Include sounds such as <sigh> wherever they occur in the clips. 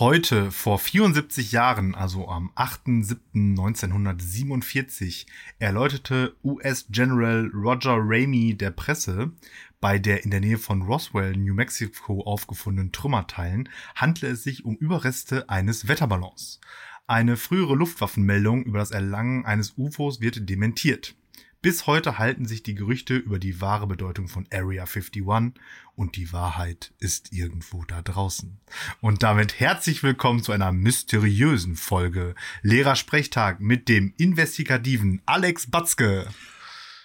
Heute, vor 74 Jahren, also am 8.7.1947, erläuterte US-General Roger Ramey der Presse, bei der in der Nähe von Roswell, New Mexico aufgefundenen Trümmerteilen handle es sich um Überreste eines Wetterballons. Eine frühere Luftwaffenmeldung über das Erlangen eines UFOs wird dementiert. Bis heute halten sich die Gerüchte über die wahre Bedeutung von Area 51 und die Wahrheit ist irgendwo da draußen. Und damit herzlich willkommen zu einer mysteriösen Folge Lehrersprechtag mit dem investigativen Alex Batzke.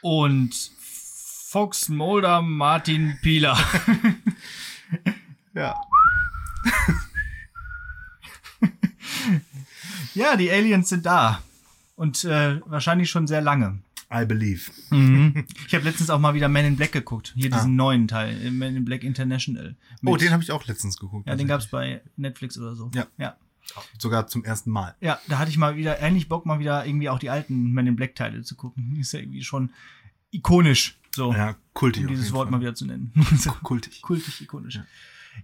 Und Fox Mulder Martin Pieler. <laughs> ja. <laughs> ja, die Aliens sind da. Und äh, wahrscheinlich schon sehr lange. I believe. Mhm. Ich habe letztens auch mal wieder Men in Black geguckt. Hier diesen ah. neuen Teil, äh, Men in Black International. oh, den habe ich auch letztens geguckt. Ja, den gab's bei Netflix oder so. Ja. ja. Sogar zum ersten Mal. Ja, da hatte ich mal wieder ähnlich Bock, mal wieder irgendwie auch die alten Men in Black Teile zu gucken. <laughs> Ist ja irgendwie schon ikonisch. So. Ja, kultig. Um dieses Wort Fall. mal wieder zu nennen. kultig. <laughs> Kultig, ikonisch. Ja.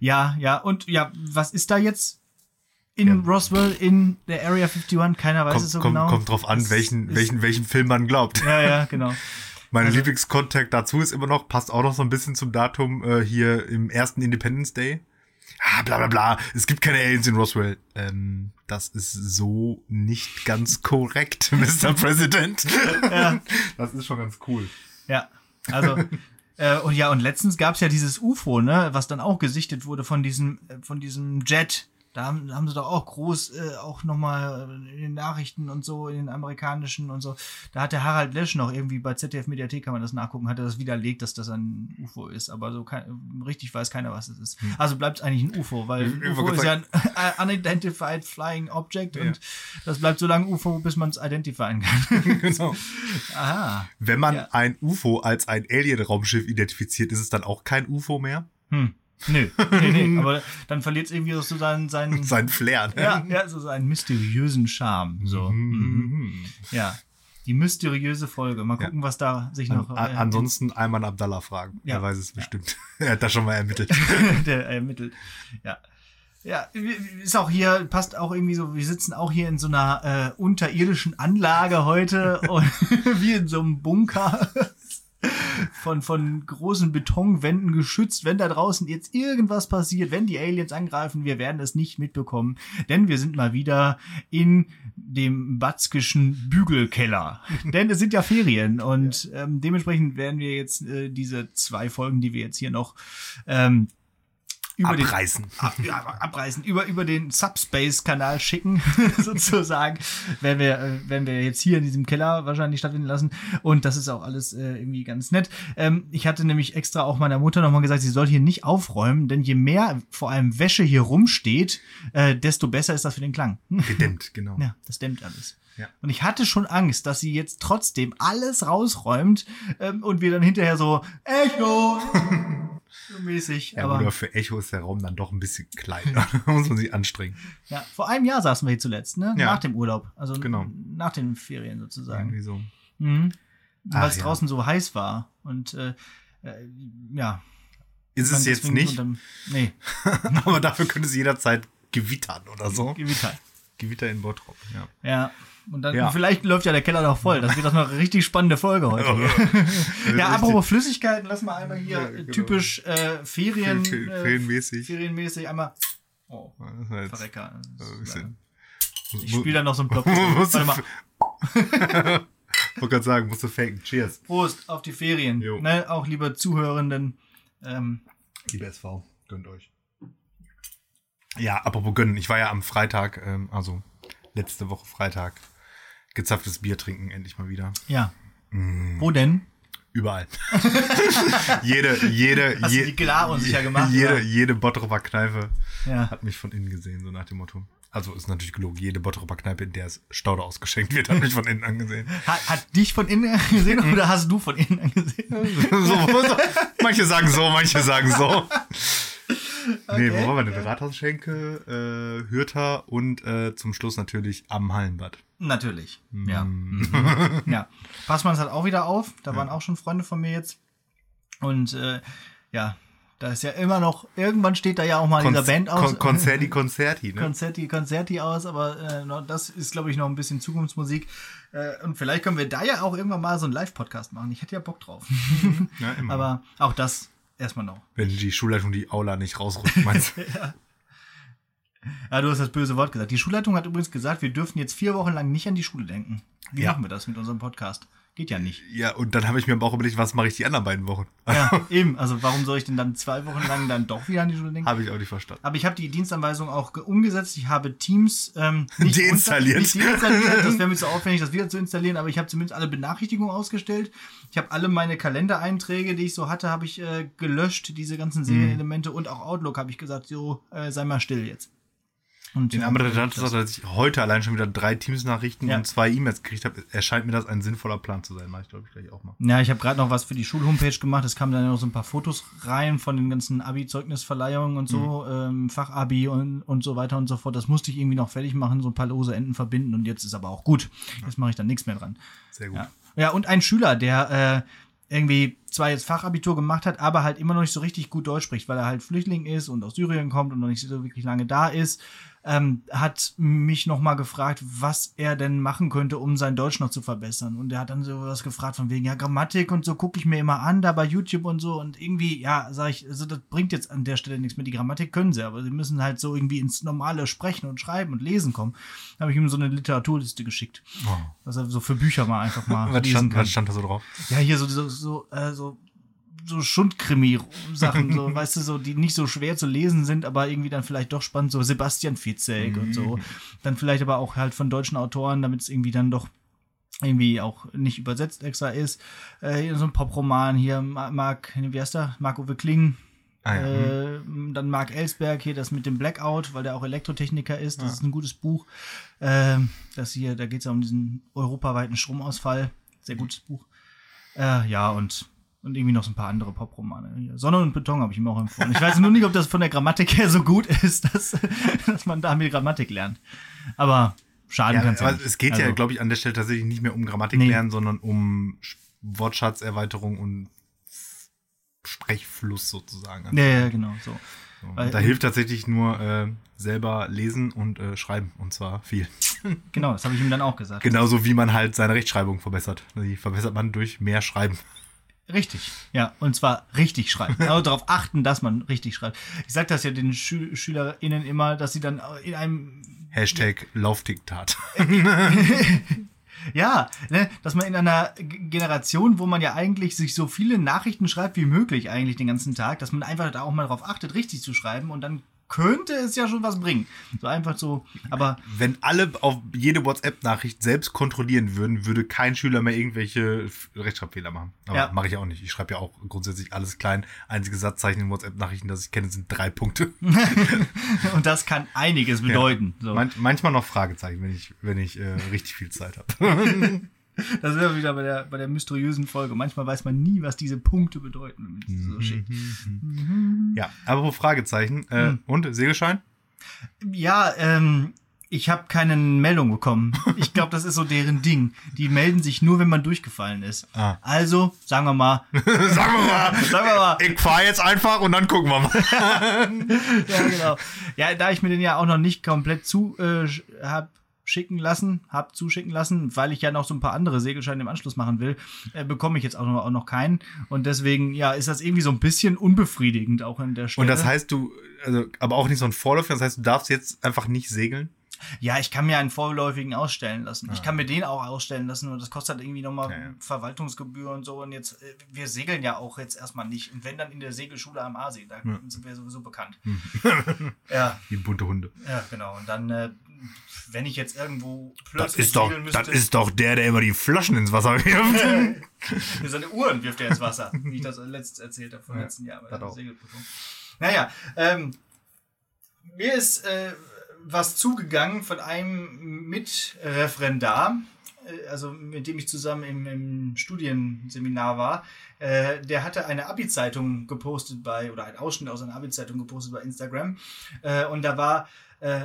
ja, ja. Und ja, was ist da jetzt? In ja. Roswell in der Area 51, keiner weiß kommt, es so kommt, genau. Kommt drauf an, ist, welchen, ist, welchen, welchen Film man glaubt. Ja, ja, genau. <laughs> Mein also, Lieblingskontakt dazu ist immer noch, passt auch noch so ein bisschen zum Datum äh, hier im ersten Independence Day. Ah, bla bla bla, es gibt keine Aliens in Roswell. Ähm, das ist so nicht ganz korrekt, <laughs> Mr. President. <laughs> ja. Das ist schon ganz cool. Ja, also äh, und ja, und letztens gab es ja dieses UFO, ne, was dann auch gesichtet wurde von diesem, äh, von diesem Jet, da haben, haben sie doch auch groß, äh, auch nochmal in den Nachrichten und so, in den amerikanischen und so. Da hat der Harald Lesch noch irgendwie bei ZDF Mediathek, kann man das nachgucken, hat er das widerlegt, dass das ein UFO ist. Aber so kein, richtig weiß keiner, was es ist. Hm. Also bleibt es eigentlich ein UFO, weil ich, UFO ist ja ein <laughs> Unidentified Flying Object ja. und das bleibt so lange UFO, bis man es identifizieren kann. <laughs> genau. Aha. Wenn man ja. ein UFO als ein Alien-Raumschiff identifiziert, ist es dann auch kein UFO mehr? Hm. Nö, nee, nee, <laughs> aber dann verliert es irgendwie so seinen, seinen, <laughs> seinen Flair. Ne? Ja, ja, so seinen mysteriösen Charme. So. Mhm. mhm. Ja. Die mysteriöse Folge. Mal gucken, ja. was da sich noch. An, äh, ansonsten Ayman Abdallah fragen. Ja. Er weiß es bestimmt. Ja. <laughs> er hat das schon mal ermittelt. Der ermittelt. Ja. Ja, ist auch hier, passt auch irgendwie so, wir sitzen auch hier in so einer äh, unterirdischen Anlage heute und wie in so einem Bunker von, von großen Betonwänden geschützt. Wenn da draußen jetzt irgendwas passiert, wenn die Aliens angreifen, wir werden es nicht mitbekommen, denn wir sind mal wieder in dem batzkischen Bügelkeller. <laughs> denn es sind ja Ferien und ja. Ähm, dementsprechend werden wir jetzt äh, diese zwei Folgen, die wir jetzt hier noch ähm, über abreißen. Den, <laughs> ab, ja, abreißen, über, über den Subspace-Kanal schicken, <laughs> sozusagen, wenn wir, äh, wenn wir jetzt hier in diesem Keller wahrscheinlich stattfinden lassen. Und das ist auch alles äh, irgendwie ganz nett. Ähm, ich hatte nämlich extra auch meiner Mutter nochmal gesagt, sie soll hier nicht aufräumen, denn je mehr vor allem Wäsche hier rumsteht, äh, desto besser ist das für den Klang. <laughs> Gedämmt, genau. Ja, das dämmt alles. Ja. Und ich hatte schon Angst, dass sie jetzt trotzdem alles rausräumt ähm, und wir dann hinterher so Echo mäßig. Ja, aber oder für Echo ist der Raum dann doch ein bisschen klein. <laughs> da muss man sich anstrengen. Ja, vor einem Jahr saßen wir hier zuletzt, ne? Ja. Nach dem Urlaub. Also genau. nach den Ferien sozusagen. Irgendwie so. Mhm. Weil es ja. draußen so heiß war. Und äh, äh, ja. Ist es jetzt nicht? Unterm, nee. <laughs> aber dafür könnte es jederzeit gewittern oder so. Gewittern. Gewitter in Bottrop, ja. Ja. Und dann ja. vielleicht läuft ja der Keller noch voll. Das wird doch eine richtig spannende Folge heute. <laughs> ja, <laughs> ja apropos Flüssigkeiten, lass mal einmal hier ja, genau. typisch äh, Ferien, äh, Ferienmäßig. Ferienmäßig einmal. Oh, Verrecker. Ich spiele dann noch so ein Plop. <laughs> Warte mal. Wollte gerade sagen, musst du faken. Cheers. Prost auf die Ferien. Ne, auch liebe Zuhörenden. Ähm, liebe SV, gönnt euch. Ja, apropos gönnen. Ich war ja am Freitag, ähm, also letzte Woche Freitag, gezapftes Bier trinken, endlich mal wieder. Ja. Mm. Wo denn? Überall. <laughs> <laughs> jede, jede, Hast je, klar unsicher gemacht? Jede, oder? jede Bottroper Kneipe ja. hat mich von innen gesehen, so nach dem Motto. Also ist natürlich gelogen. Jede Bottroper Kneipe, in der es Stauder ausgeschenkt wird, hat mich von innen angesehen. <laughs> Hat, hat dich von innen angesehen oder hast du von innen angesehen? so, so. Manche sagen so, manche sagen so. Okay. Nee, wo waren wir denn? Rathausschenke, äh, Hürter und äh, zum Schluss natürlich am Hallenbad. Natürlich, mm. ja. Mhm. <laughs> ja. Passmanns hat auch wieder auf. Da waren auch schon Freunde von mir jetzt. Und äh, ja, Da ist ja immer noch, irgendwann steht da ja auch mal Konz dieser Band aus. Kon Konzerti, <laughs> Konzerti, ne? Konzerti, Konzerti aus, aber äh, das ist, glaube ich, noch ein bisschen Zukunftsmusik. Äh, und vielleicht können wir da ja auch irgendwann mal so einen Live-Podcast machen. Ich hätte ja Bock drauf. <laughs> Ja, aber auch das erstmal noch. Wenn die Schulleitung die Aula nicht rausrückt, meinst du? Ja, du hast das böse Wort gesagt. Die Schulleitung hat übrigens gesagt, wir dürfen jetzt vier Wochen lang nicht an die Schule denken. Wie Ja. machen wir das mit unserem Podcast? Geht ja nicht. ja, und dann habe ich mir aber auch überlegt, was mache ich die anderen beiden Wochen? Ja, <laughs> eben. Also warum soll ich denn dann zwei Wochen lang dann doch wieder an die Schule denken? Habe ich auch nicht verstanden. Aber ich habe die Dienstanweisung auch ge- umgesetzt. Ich habe Teams ähm, nicht <laughs> Deinstalliert. Nicht deinstalliert. Das wäre mir zu <laughs> aufwendig, das wieder zu installieren. Aber ich habe zumindest alle Benachrichtigungen ausgestellt. Ich habe alle meine Kalendereinträge, die ich so hatte, habe ich äh, gelöscht. Diese ganzen Serienelemente und auch Outlook habe ich gesagt, so äh, sei mal still jetzt. Und Den anderen Redakteur sagt, dass ich heute allein schon wieder drei Teams-Nachrichten Ja. und zwei E-Mails gekriegt habe. Erscheint mir das ein sinnvoller Plan zu sein. Mache ich, glaube ich, gleich auch mal. Ja, ich habe gerade noch was für die Schulhomepage gemacht. Es kamen dann noch so ein paar Fotos rein von den ganzen Abi-Zeugnisverleihungen und so, ähm, Fachabi und, und so weiter und so fort. Das musste ich irgendwie noch fertig machen, so ein paar lose Enden verbinden und jetzt ist aber auch gut. Jetzt mache ich dann nichts mehr dran. Sehr gut. Ja. ja, und ein Schüler, der äh, irgendwie zwar jetzt Fachabitur gemacht hat, aber halt immer noch nicht so richtig gut Deutsch spricht, weil er halt Flüchtling ist und aus Syrien kommt und noch nicht so wirklich lange da ist, ähm, hat mich nochmal gefragt, was er denn machen könnte, um sein Deutsch noch zu verbessern. Und er hat dann so was gefragt von wegen, ja, Grammatik und so gucke ich mir immer an, da bei YouTube und so. Und irgendwie, ja, sage ich, also das bringt jetzt an der Stelle nichts mehr. Die Grammatik können sie, aber sie müssen halt so irgendwie ins normale Sprechen und Schreiben und Lesen kommen. Da habe ich ihm so eine Literaturliste geschickt. Oh. Dass er so für Bücher mal einfach mal <laughs> Was, lesen stand, kann. was stand da so drauf? Ja, hier so, so, so, äh, so, so Schundkrimi-Sachen, so, <laughs> weißt du, so, die nicht so schwer zu lesen sind, aber irgendwie dann vielleicht doch spannend, so Sebastian Fitzek und so. Dann vielleicht aber auch halt von deutschen Autoren, damit es irgendwie dann doch irgendwie auch nicht übersetzt extra ist. Äh, so ein Poproman hier, Ma- Marc, wie heißt der? Marco Kling. Ah, ja. Äh, dann Marc Ellsberg hier, das mit dem Blackout, weil der auch Elektrotechniker ist. Das ist ein gutes Buch. Ähm, das hier, da geht es ja um diesen europaweiten Stromausfall. Sehr gutes Buch. Äh, ja, und, und irgendwie noch so ein paar andere Popromane. Sonne und Beton habe ich ihm auch empfohlen. Ich weiß nur nicht, ob das von der Grammatik her so gut ist, dass, dass man damit Grammatik lernt. Aber schaden Ja, kann es ja nicht. es geht ja, Also, glaube ich, an der Stelle tatsächlich nicht mehr um Grammatik Nee. lernen, sondern um Sch- Wortschatzerweiterung und Sprechfluss sozusagen. Ja, ja, genau, so. So. weil- da hilft tatsächlich nur äh, selber lesen und äh, schreiben. Und zwar viel. Genau, das habe ich ihm dann auch gesagt. Genauso wie man halt seine Rechtschreibung verbessert. Die verbessert man durch mehr Schreiben. Richtig, ja, und zwar richtig schreiben. <laughs> Also darauf achten, dass man richtig schreibt. Ich sage das ja den Schü SchülerInnen immer, dass sie dann in einem Hashtag Laufdiktat. <laughs> Ja, ne, dass man in einer Generation, wo man ja eigentlich sich so viele Nachrichten schreibt wie möglich eigentlich den ganzen Tag, dass man einfach da auch mal darauf achtet, richtig zu schreiben und dann könnte es ja schon was bringen. So einfach so, aber Wenn alle auf jede WhatsApp-Nachricht selbst kontrollieren würden, würde kein Schüler mehr irgendwelche Rechtschreibfehler machen. Aber Ja. mache ich auch nicht. Ich schreibe ja auch grundsätzlich alles klein. Einzige Satzzeichen in WhatsApp-Nachrichten, das ich kenne, sind drei Punkte. <laughs> und das kann einiges bedeuten. So. Man manchmal noch Fragezeichen, wenn ich, wenn ich äh, richtig viel Zeit habe. <laughs> <laughs> Das ist ja wieder bei der, bei der mysteriösen Folge. Manchmal weiß man nie, was diese Punkte bedeuten, wenn man sie Mhm. so schickt. ja, aber Fragezeichen. Äh, Hm. Und Segelschein? Ja, ähm, ich habe keine Meldung bekommen. Ich <laughs> glaube, das ist so deren Ding. Die melden sich nur, wenn man durchgefallen ist. Ah. Also, sagen wir mal, <laughs> Sagen wir mal. sagen wir mal, Ich fahre jetzt einfach und dann gucken wir mal. ja, genau. Ja, da ich mir den ja auch noch nicht komplett zu äh, sch- hab schicken lassen, hab zuschicken lassen, weil ich ja noch so ein paar andere Segelscheine im Anschluss machen will, äh, bekomme ich jetzt auch noch, auch noch keinen. Und deswegen, ja, ist das irgendwie so ein bisschen unbefriedigend auch an der Stelle. Und das heißt, du, also, aber auch nicht so ein Vorläufer, das heißt, du darfst jetzt einfach nicht segeln? Ja, ich kann mir einen vorläufigen ausstellen lassen. Ich kann mir den auch ausstellen lassen und das kostet halt irgendwie nochmal Ja, ja. Verwaltungsgebühr und so. Und jetzt, äh, wir segeln ja auch jetzt erstmal nicht. Und wenn dann in der Segelschule am Aasee, da sind wir sowieso bekannt. ja, <laughs> Wie bunte Hunde. ja, genau. Und dann, äh, wenn ich jetzt irgendwo Das plötzlich ist doch, müsste, das ist doch der, der immer die Flaschen ins Wasser wirft. <laughs> Seine Uhren wirft er ins Wasser, wie ich das letztens erzählt habe, vom Ja, letzten Jahr bei das der. Segelprüfung. Naja, ähm, mir ist äh, was zugegangen von einem Mitreferendar, äh, also mit dem ich zusammen im, im Studienseminar war. Äh, der hatte eine Abi-Zeitung gepostet bei, oder einen Ausschnitt aus einer Abi-Zeitung gepostet bei Instagram. Äh, und da war äh,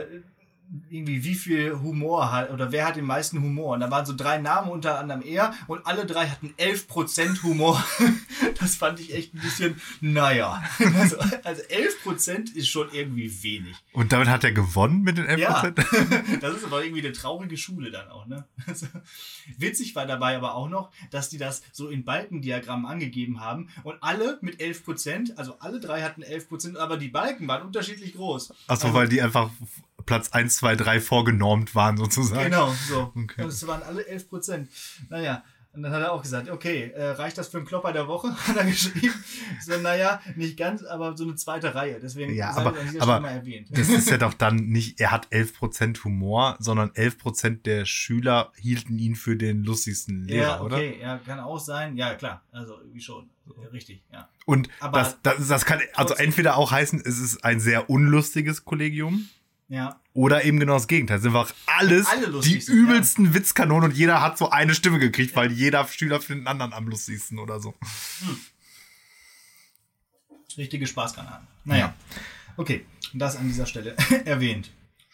irgendwie wie viel Humor hat oder wer hat den meisten Humor. Und da waren so drei Namen, unter anderem er und alle drei hatten 11% Humor. <laughs> das fand ich echt ein bisschen, naja. <laughs> Also, also 11% ist schon irgendwie wenig. Und damit hat er gewonnen mit den 11%? Ja, <laughs> das ist aber irgendwie eine traurige Schule dann auch. Ne? Also, witzig war dabei aber auch noch, dass die das so in Balkendiagrammen angegeben haben und alle mit 11%, also alle drei hatten 11%, aber die Balken waren unterschiedlich groß. Achso, also, weil die einfach Platz 1, 2, 3 vorgenormt waren sozusagen. Genau, so. Okay. Und es waren alle 11 Prozent. Naja, und dann hat er auch gesagt, okay, äh, reicht das für einen Klopper der Woche? <laughs> Hat er geschrieben. So, naja, nicht ganz, aber so eine zweite Reihe. Deswegen Ja, aber, dieser aber Stelle mal erwähnt. das ist ja <laughs> doch dann nicht, er hat 11% Humor, sondern 11% der Schüler hielten ihn für den lustigsten Lehrer, ja, oder? okay, ja, kann auch sein. Ja, klar, also irgendwie schon. Richtig, ja. Und Aber das, das, das kann also entweder auch heißen, es ist ein sehr unlustiges Kollegium. Ja, Oder eben genau das Gegenteil. Es sind einfach alles Alle die sind, übelsten Witzkanonen und jeder hat so eine Stimme gekriegt, weil jeder Schüler für den anderen am lustigsten oder so. richtige Spaßgranaten. Naja, okay, das an dieser Stelle <laughs> erwähnt.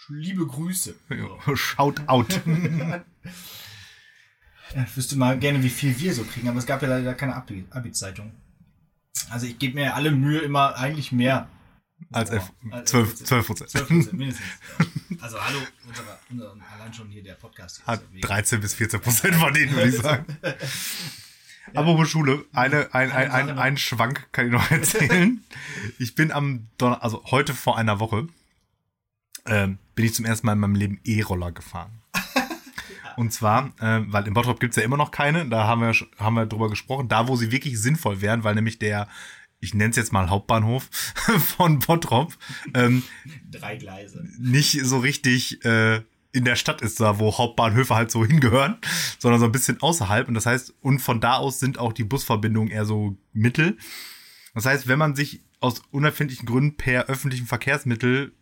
Liebe Grüße. So. Shout out. <laughs> Ja, ich wüsste mal gerne, wie viel wir so kriegen, aber es gab ja leider keine Abi- Abi-Zeitung. Also ich gebe mir alle Mühe, immer eigentlich mehr. Als Boah, elf, als 12, 12%. 12 Prozent. 12 Prozent mindestens. Ja. <laughs> Also hallo, unsere, unser, allein schon hier der Podcast. Hier Hat ist ja mega. 13 bis 14 Prozent verdient, würde ich sagen. <laughs> Apropos Schule, eine, ein, ein, ein, ein Schwank kann ich noch erzählen. <laughs> Ich bin am Donner, also heute vor einer Woche, ähm, bin ich zum ersten Mal in meinem Leben E-Roller gefahren. Und zwar, äh, weil in Bottrop gibt's ja immer noch keine, da haben wir, haben wir drüber gesprochen, da wo sie wirklich sinnvoll wären, weil nämlich der, ich nenne es jetzt mal Hauptbahnhof <laughs> von Bottrop, ähm, Drei Gleise. nicht so richtig äh, in der Stadt ist, da wo Hauptbahnhöfe halt so hingehören, sondern so ein bisschen außerhalb. Und das heißt, und von da aus sind auch die Busverbindungen eher so mittel. Das heißt, wenn man sich aus unerfindlichen Gründen per öffentlichen Verkehrsmittel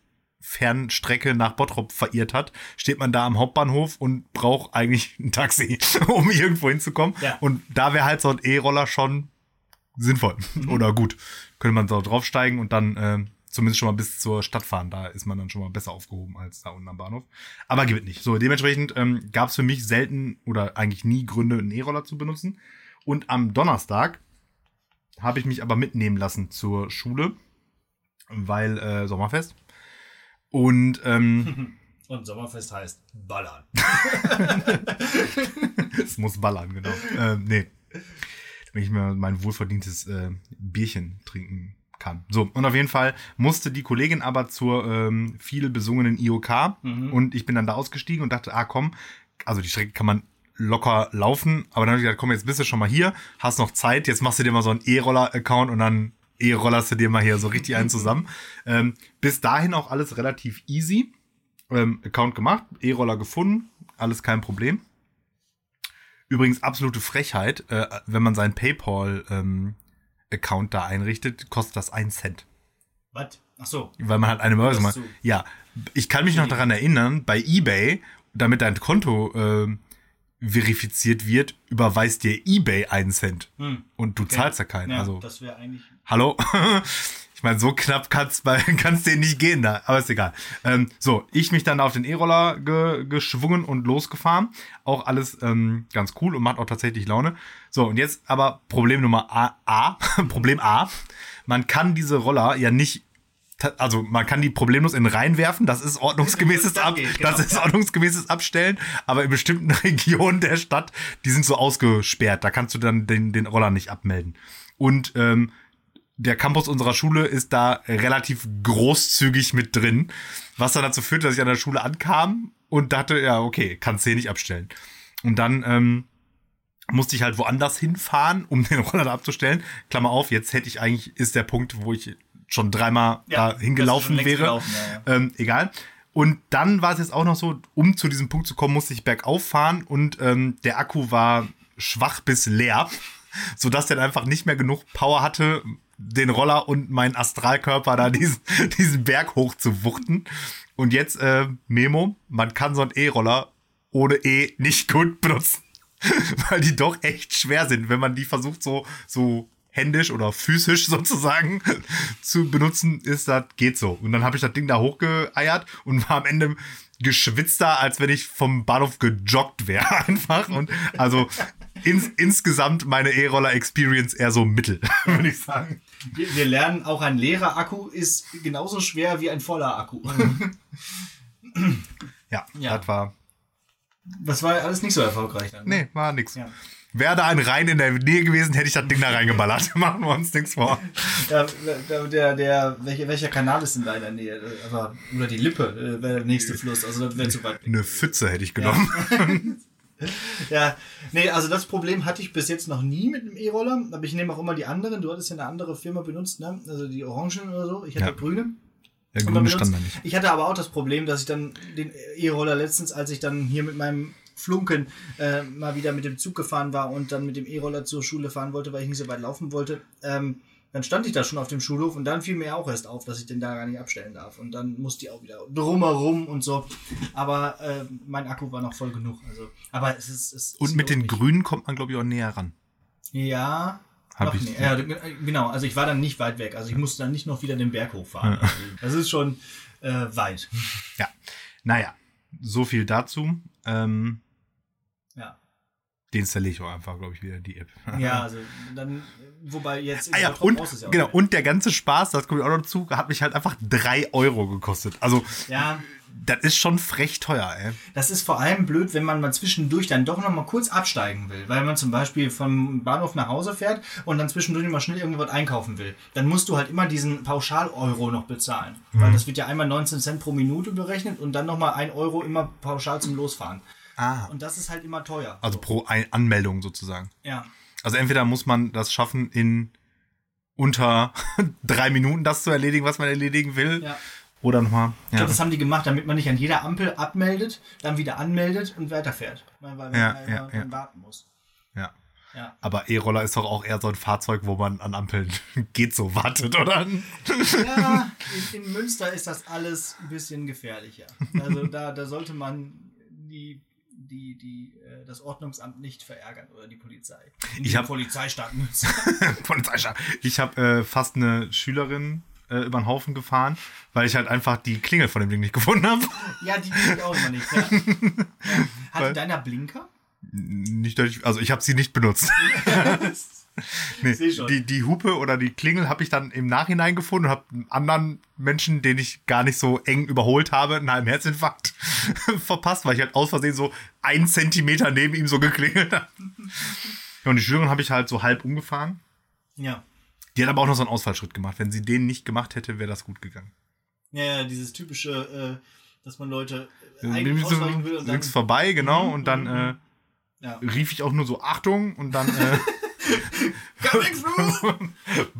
Fernstrecke nach Bottrop verirrt hat, steht man da am Hauptbahnhof und braucht eigentlich ein Taxi, <laughs> um irgendwo hinzukommen. Ja. Und da wäre halt so ein E-Roller schon sinnvoll <laughs> oder gut. Könnte man so draufsteigen und dann äh, zumindest schon mal bis zur Stadt fahren. Da ist man dann schon mal besser aufgehoben als da unten am Bahnhof. Aber gibt nicht. So, dementsprechend ähm, gab es für mich selten oder eigentlich nie Gründe, einen E-Roller zu benutzen. Und am Donnerstag habe ich mich aber mitnehmen lassen zur Schule, weil äh, Sommerfest. Und ähm, <laughs> Und Sommerfest heißt Ballern. <laughs> es muss ballern, genau. ähm, nee. Wenn ich mir mein wohlverdientes äh, Bierchen trinken kann. So, und auf jeden Fall musste die Kollegin aber zur ähm, viel besungenen IOK Mhm. und ich bin dann da ausgestiegen und dachte, ah komm, also die Strecke kann man locker laufen, aber dann habe ich gedacht, komm, jetzt bist du schon mal hier, hast noch Zeit, jetzt machst du dir mal so einen E-Roller-Account und dann E-rollerst du dir mal hier so richtig einen zusammen. Ähm, bis dahin auch alles relativ easy. Ähm, Account gemacht, E-Roller gefunden, alles kein Problem. Übrigens absolute Frechheit, äh, wenn man seinen PayPal-Account da einrichtet, kostet das einen Cent. Was? Ach so. Weil man halt eine Börse Ach macht. so. Ja, ich kann mich noch daran erinnern, bei eBay, damit dein Konto ähm, verifiziert wird, überweist dir eBay einen Cent. Hm. Und du Okay. zahlst ja keinen. Ja, also, das wäre eigentlich. hallo? <laughs> ich meine, so knapp kann's bei <laughs> kann's denen nicht gehen da, aber ist egal. Ähm, so, ich mich dann auf den E-Roller ge geschwungen und losgefahren. Auch alles ähm, ganz cool und macht auch tatsächlich Laune. So, und jetzt aber Problem Nummer A, A <laughs> Problem A. Man kann diese Roller ja nicht also man kann die problemlos in den Rhein werfen, das ist ordnungsgemäßes <laughs> Ab, geht, genau, das ist ja. ordnungsgemäßes Abstellen, aber in bestimmten Regionen der Stadt, die sind so ausgesperrt, da kannst du dann den, den Roller nicht abmelden. Und ähm, der Campus unserer Schule ist da relativ großzügig mit drin, was dann dazu führte, dass ich an der Schule ankam und dachte, ja, okay, kannst du hier nicht abstellen. Und dann ähm, musste ich halt woanders hinfahren, um <laughs> den Roller da abzustellen. Klammer auf, jetzt hätte ich eigentlich, ist der Punkt, wo ich schon dreimal Ja, da hingelaufen wäre. gelaufen, ja, Ähm, egal. Und dann war es jetzt auch noch so, um zu diesem Punkt zu kommen, musste ich bergauf fahren und ähm, der Akku war schwach bis leer, <laughs> sodass der einfach nicht mehr genug Power hatte, den Roller und meinen Astralkörper da diesen, <laughs> diesen Berg hoch zu wuchten. Und jetzt, äh, Memo, man kann so einen E-Roller ohne E nicht gut benutzen. <laughs> Weil die doch echt schwer sind, wenn man die versucht so, so händisch oder physisch <laughs> sozusagen zu benutzen ist, das geht so. Und dann habe ich das Ding da hochgeeiert und war am Ende geschwitzter, als wenn ich vom Bahnhof gejoggt wäre einfach. Und also ins, insgesamt meine E-Roller-Experience eher so mittel, <laughs> würde ich sagen. Wir, wir lernen, auch ein leerer Akku ist genauso schwer wie ein voller Akku. Ja, Ja. das war. Das war alles nicht so erfolgreich. Dann, ne? Nee, war nix. Ja. Wäre da ein Rhein in der Nähe gewesen, hätte ich das Ding da reingeballert. <laughs> Machen wir uns nichts vor. Ja, der, der, der, welcher, welcher Kanal ist in deiner Nähe? Aber, oder die Lippe äh, wäre der nächste Fluss. Also das wäre zu weit. Eine Pfütze hätte ich genommen. Ja, <laughs> <laughs> nee, also das Problem hatte ich bis jetzt noch nie mit dem E-Roller. Aber ich nehme auch immer die anderen. Du hattest ja eine andere Firma benutzt, ne? Also die Orangen oder so. Ich hatte Ja. grüne. Und Grüne benutzt- stand da nicht. Ich hatte aber auch das Problem, dass ich dann den E-Roller letztens, als ich dann hier mit meinem Flunken äh, mal wieder mit dem Zug gefahren war und dann mit dem E-Roller zur Schule fahren wollte, weil ich nicht so weit laufen wollte, ähm, dann stand ich da schon auf dem Schulhof und dann fiel mir auch erst auf, dass ich den da gar nicht abstellen darf. Und dann musste ich auch wieder drumherum und so. Aber äh, mein Akku war noch voll genug. Also, aber es ist. Es Und mit den. Grünen kommt man, glaube ich, auch näher ran. Ja. Hab ich- ja, genau, also ich war dann nicht weit weg. Also ich musste dann nicht noch wieder den Berg hochfahren. Also das ist schon äh, weit. Ja. Naja, so viel dazu. Ähm. Den installiere ich auch einfach, glaube ich, wieder die App. Ja, <laughs> also dann, wobei jetzt Ah ja, und, ja auch genau, und der ganze Spaß, das kommt auch noch dazu, hat mich halt einfach drei Euro gekostet. Also, Ja, das ist schon frech teuer, ey. das ist vor allem blöd, wenn man mal zwischendurch dann doch noch mal kurz absteigen will, weil man zum Beispiel vom Bahnhof nach Hause fährt und dann zwischendurch mal schnell irgendwas einkaufen will. Dann musst du halt immer diesen Pauschal-Euro noch bezahlen, Mhm. weil das wird ja einmal 19 Cent pro Minute berechnet und dann noch mal ein Euro immer pauschal zum Losfahren. Ah. Und das ist halt immer teuer. Also pro Ein Anmeldung sozusagen. Ja. Also entweder muss man das schaffen, in unter <laughs> drei Minuten das zu erledigen, was man erledigen will. Ja. Oder nochmal. Ich Ja. glaube, das haben die gemacht, damit man nicht an jeder Ampel abmeldet, dann wieder anmeldet und weiterfährt. Weil man Ja, halt ja, ja. warten muss. ja. Ja. Aber E-Roller ist doch auch eher so ein Fahrzeug, wo man an Ampeln <laughs> geht so wartet, oder? Ja, <laughs> in, in Münster ist das alles ein bisschen gefährlicher. Also da, da sollte man die, die, die, äh, das Ordnungsamt nicht verärgern oder die Polizei. In Ich diesem hab- Polizeistaat. <laughs> Polizeistaat. Ich habe äh, fast eine Schülerin äh, über den Haufen gefahren, weil ich halt einfach die Klingel von dem Ding nicht gefunden habe. ja, die ich auch immer nicht. Ja. <laughs> Ja. Hatte Weil- deiner Blinker? Nicht, also ich habe sie nicht benutzt. <laughs> <laughs> Nee, die, die Hupe oder die Klingel habe ich dann im Nachhinein gefunden und habe einen anderen Menschen, den ich gar nicht so eng überholt habe, einen halben Herzinfarkt <laughs> verpasst, weil ich halt aus Versehen so einen Zentimeter neben ihm so geklingelt habe. <laughs> Ja, und die Schülerin habe ich halt so halb umgefahren. Ja. Die hat aber auch noch so einen Ausfallschritt gemacht. Wenn sie den nicht gemacht hätte, wäre das gut gegangen. Ja, ja, dieses typische, äh, dass man Leute äh, Nämlich eigentlich so will und dann. links vorbei, genau, Mhm, und dann mhm, äh, Ja. rief ich auch nur so Achtung und dann äh! <laughs>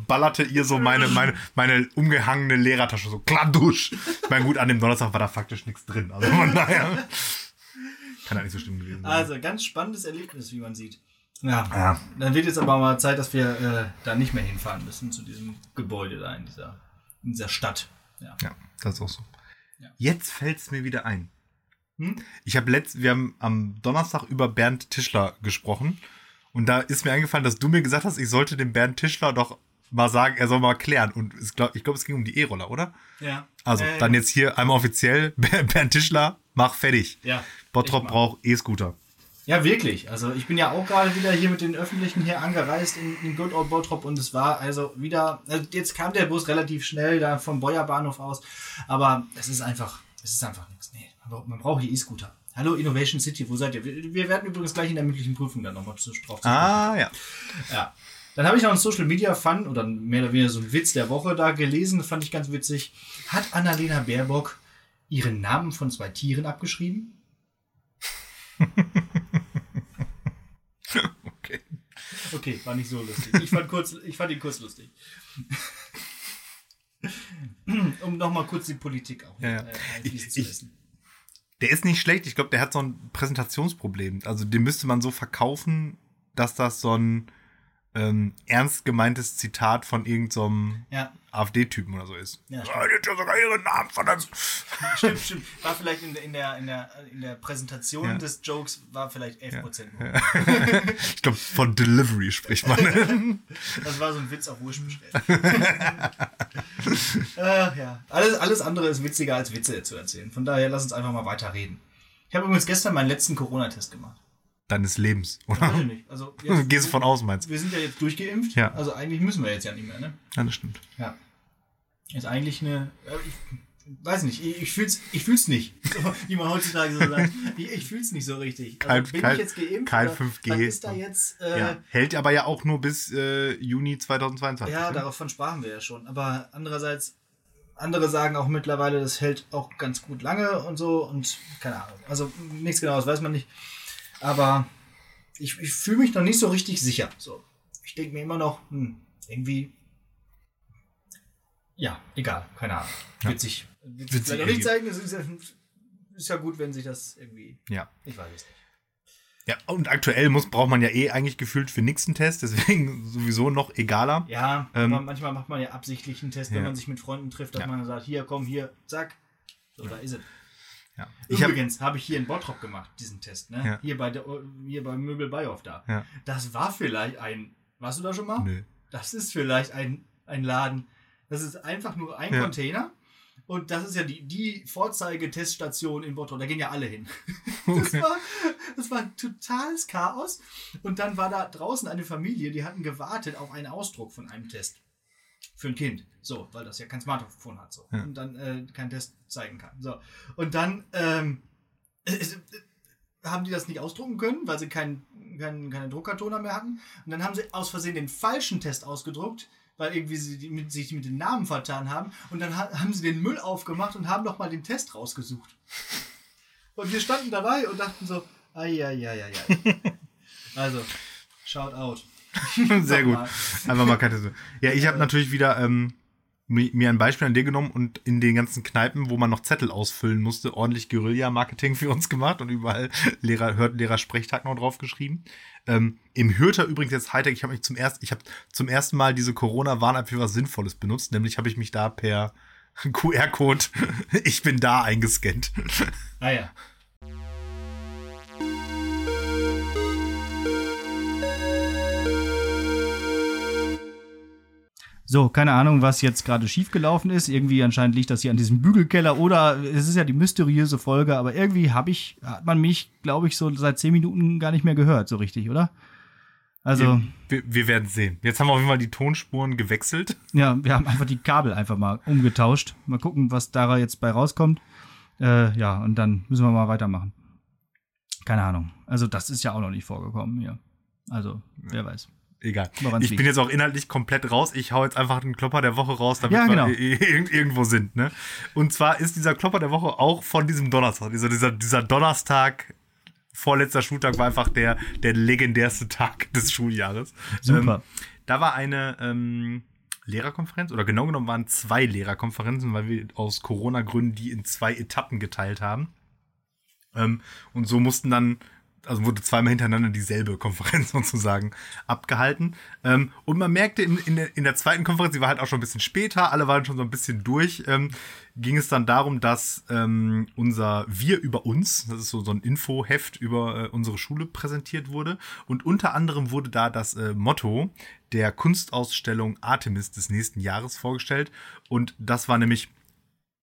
ballerte ihr so meine, meine, meine umgehangene Lehrertasche so kladdusch. Ich meine, gut, an dem Donnerstag war da faktisch nichts drin. Also von daher kann ja nicht so schlimm gewesen sein. Also, ganz spannendes Erlebnis, wie man sieht. Ja. Ja. Dann wird jetzt aber mal Zeit, dass wir äh, da nicht mehr hinfahren müssen zu diesem Gebäude da in dieser, in dieser Stadt. Ja. ja, das ist auch so. Ja. Jetzt fällt es mir wieder ein. Hm? Ich habe letzt, wir haben am Donnerstag über Bernd Tischler gesprochen und da ist mir eingefallen, dass du mir gesagt hast, ich sollte dem Bernd Tischler doch mal sagen, er soll mal klären. Und glaub, ich glaube, es ging um die E-Roller, oder? Ja. Also, Äh, dann jetzt hier einmal offiziell, <laughs> Bernd Tischler, mach fertig. Ja. Bottrop braucht E-Scooter. Ja, wirklich. Also ich bin ja auch gerade wieder hier mit den Öffentlichen hier angereist in, in Good Old Bottrop und es war also wieder, also jetzt kam der Bus relativ schnell da vom Beuer Bahnhof aus, aber es ist einfach, es ist einfach nichts. Nee, man braucht- man braucht hier E-Scooter. Hallo Innovation City, wo seid ihr? Wir, werden übrigens gleich in der mündlichen Prüfung dann nochmal zu, drauf zu Ah, ja. Ja. Dann habe ich noch einen Social Media Fun oder mehr oder weniger so einen Witz der Woche da gelesen, das fand ich ganz witzig. Hat Annalena Baerbock ihren Namen von zwei Tieren abgeschrieben? <laughs> Okay. Okay, war nicht so lustig. Ich fand, kurz, ich fand ihn kurz lustig. <laughs> um nochmal kurz die Politik auch Ja, ja. äh, Ich- ich-. Der ist nicht schlecht. Ich glaube, der hat so ein Präsentationsproblem. Also den müsste man so verkaufen, dass das so ein ähm, ernst gemeintes Zitat von irgendeinem Ja, AfD-Typen oder so ist. Ja, Ja, stimmt. hat ja sogar ihren Namen verdammt. <laughs> Stimmt, stimmt. War vielleicht in der, in der, in der, in der Präsentation Ja. des Jokes war vielleicht 11% ja. <laughs> Ich glaube, von Delivery spricht man. <laughs> Das war so ein Witz auf bestellt. äh, ja. alles, alles andere ist witziger als Witze zu erzählen. Von daher lass uns einfach mal weiter reden. Ich habe übrigens gestern meinen letzten Corona-Test gemacht. Deines Lebens, oder? ich nicht. Also <laughs> jetzt, Gehst du von aus, meinst du? Wir sind ja jetzt durchgeimpft. Ja. Also eigentlich müssen wir jetzt ja nicht mehr, ne? Ja, das stimmt. Ja. Ist eigentlich eine. Ich weiß nicht, ich, fühl's, ich fühl's nicht. <laughs> Wie man heutzutage so sagt. Ich, ich fühl's nicht so richtig. Also Kein- bin kein- ich jetzt geimpft? kein oder 5G. Was ist da jetzt? Äh, Ja. Hält aber ja auch nur bis äh, Juni 2022. Ja, ne? davon sprachen wir ja schon. Aber andererseits, andere sagen auch mittlerweile, das hält auch ganz gut lange und so und keine Ahnung. Also nichts genaues weiß man nicht. Aber ich, ich fühle mich noch nicht so richtig sicher. So. Ich denke mir immer noch, hm, irgendwie. Ja, egal, keine Ahnung. Ja. Vielleicht auch nicht zeigen. Es ist ja, ist ja gut, wenn sich das irgendwie. Ja. Ich weiß es nicht. Ja, und aktuell muss, braucht man ja eh eigentlich gefühlt für nichts einen Test, deswegen <laughs> sowieso noch egaler. Ja, Ähm, manchmal macht man ja absichtlich einen Test, wenn ja. man sich mit Freunden trifft, dass Ja. man sagt, hier, komm, hier, zack. So, da ist es. Ja. Ich hab, Übrigens habe ich hier in Bottrop gemacht, diesen Test, ne? Ja. Hier bei der, hier beim Möbel Beihoff da. Ja. Das war vielleicht ein, warst du da schon mal? Nö. Das ist vielleicht ein, ein Laden. Das ist einfach nur ein. Container. Und das ist ja die, die Vorzeige-Teststation in Bottrop. Da gehen ja alle hin. <laughs> Das, Okay. war, das war ein totales Chaos. Und dann war da draußen eine Familie, die hatten gewartet auf einen Ausdruck von einem Test. Für ein Kind. So, weil das ja kein Smartphone hat. So. Ja. Und dann äh, keinen Test zeigen kann. So. Und dann ähm, äh, äh, haben die das nicht ausdrucken können, weil sie keinen keinen keine Druckertoner mehr hatten. Und dann haben sie aus Versehen den falschen Test ausgedruckt, weil irgendwie sie mit, sich mit den Namen vertan haben. Und dann ha haben sie den Müll aufgemacht und haben nochmal den Test rausgesucht. Und wir standen dabei und dachten so, ai. <laughs> Also, shout out. <laughs> Sehr gut. Einfach mal keine Sorge. Ja, ich habe natürlich wieder ähm, mi- mir ein Beispiel an dir genommen und in den ganzen Kneipen, wo man noch Zettel ausfüllen musste, ordentlich Guerilla-Marketing für uns gemacht und überall Lehrer, hört Lehrer Sprechtag noch drauf geschrieben. Ähm, Im Hürter übrigens jetzt Hightech, ich habe mich zum ersten, ich habe zum ersten Mal diese Corona-Warn-App für was Sinnvolles benutzt, nämlich habe ich mich da per <laughs> QR-Code, <laughs> ich bin da eingescannt. Ah ja. So, keine Ahnung, was jetzt gerade schiefgelaufen ist. Irgendwie anscheinend liegt das hier an diesem Bügelkeller oder es ist ja die mysteriöse Folge, aber irgendwie habe ich, hat man mich, glaube ich, so seit zehn Minuten gar nicht mehr gehört, so richtig, oder? Also, Wir, wir werden sehen. Jetzt haben wir auf jeden Fall die Tonspuren gewechselt. ja, wir haben einfach die Kabel einfach mal umgetauscht. Mal gucken, was da jetzt bei rauskommt. Äh, ja, und dann müssen wir mal weitermachen. Keine Ahnung. Also, das ist ja auch noch nicht vorgekommen hier. Also, wer weiß. Egal. Ich bin jetzt auch inhaltlich komplett raus. Ich hau jetzt einfach den Klopper der Woche raus, damit Ja, genau. wir irgendwo sind. Ne? Und zwar ist dieser Klopper der Woche auch von diesem Donnerstag. Dieser, dieser, dieser Donnerstag, vorletzter Schultag, war einfach der, der legendärste Tag des Schuljahres. Super. Ähm, da war eine ähm, Lehrerkonferenz, oder genau genommen waren zwei Lehrerkonferenzen, weil wir aus Corona-Gründen die in zwei Etappen geteilt haben. Ähm, und so mussten dann, also wurde zweimal hintereinander dieselbe Konferenz <laughs> sozusagen abgehalten. Ähm, und man merkte in, in, der, in der zweiten Konferenz, die war halt auch schon ein bisschen später, alle waren schon so ein bisschen durch, ähm, ging es dann darum, dass ähm, unser Wir über uns, das ist so, so ein Infoheft über äh, unsere Schule präsentiert wurde. Und unter anderem wurde da das äh, Motto der Kunstausstellung Artemis des nächsten Jahres vorgestellt. Und das war nämlich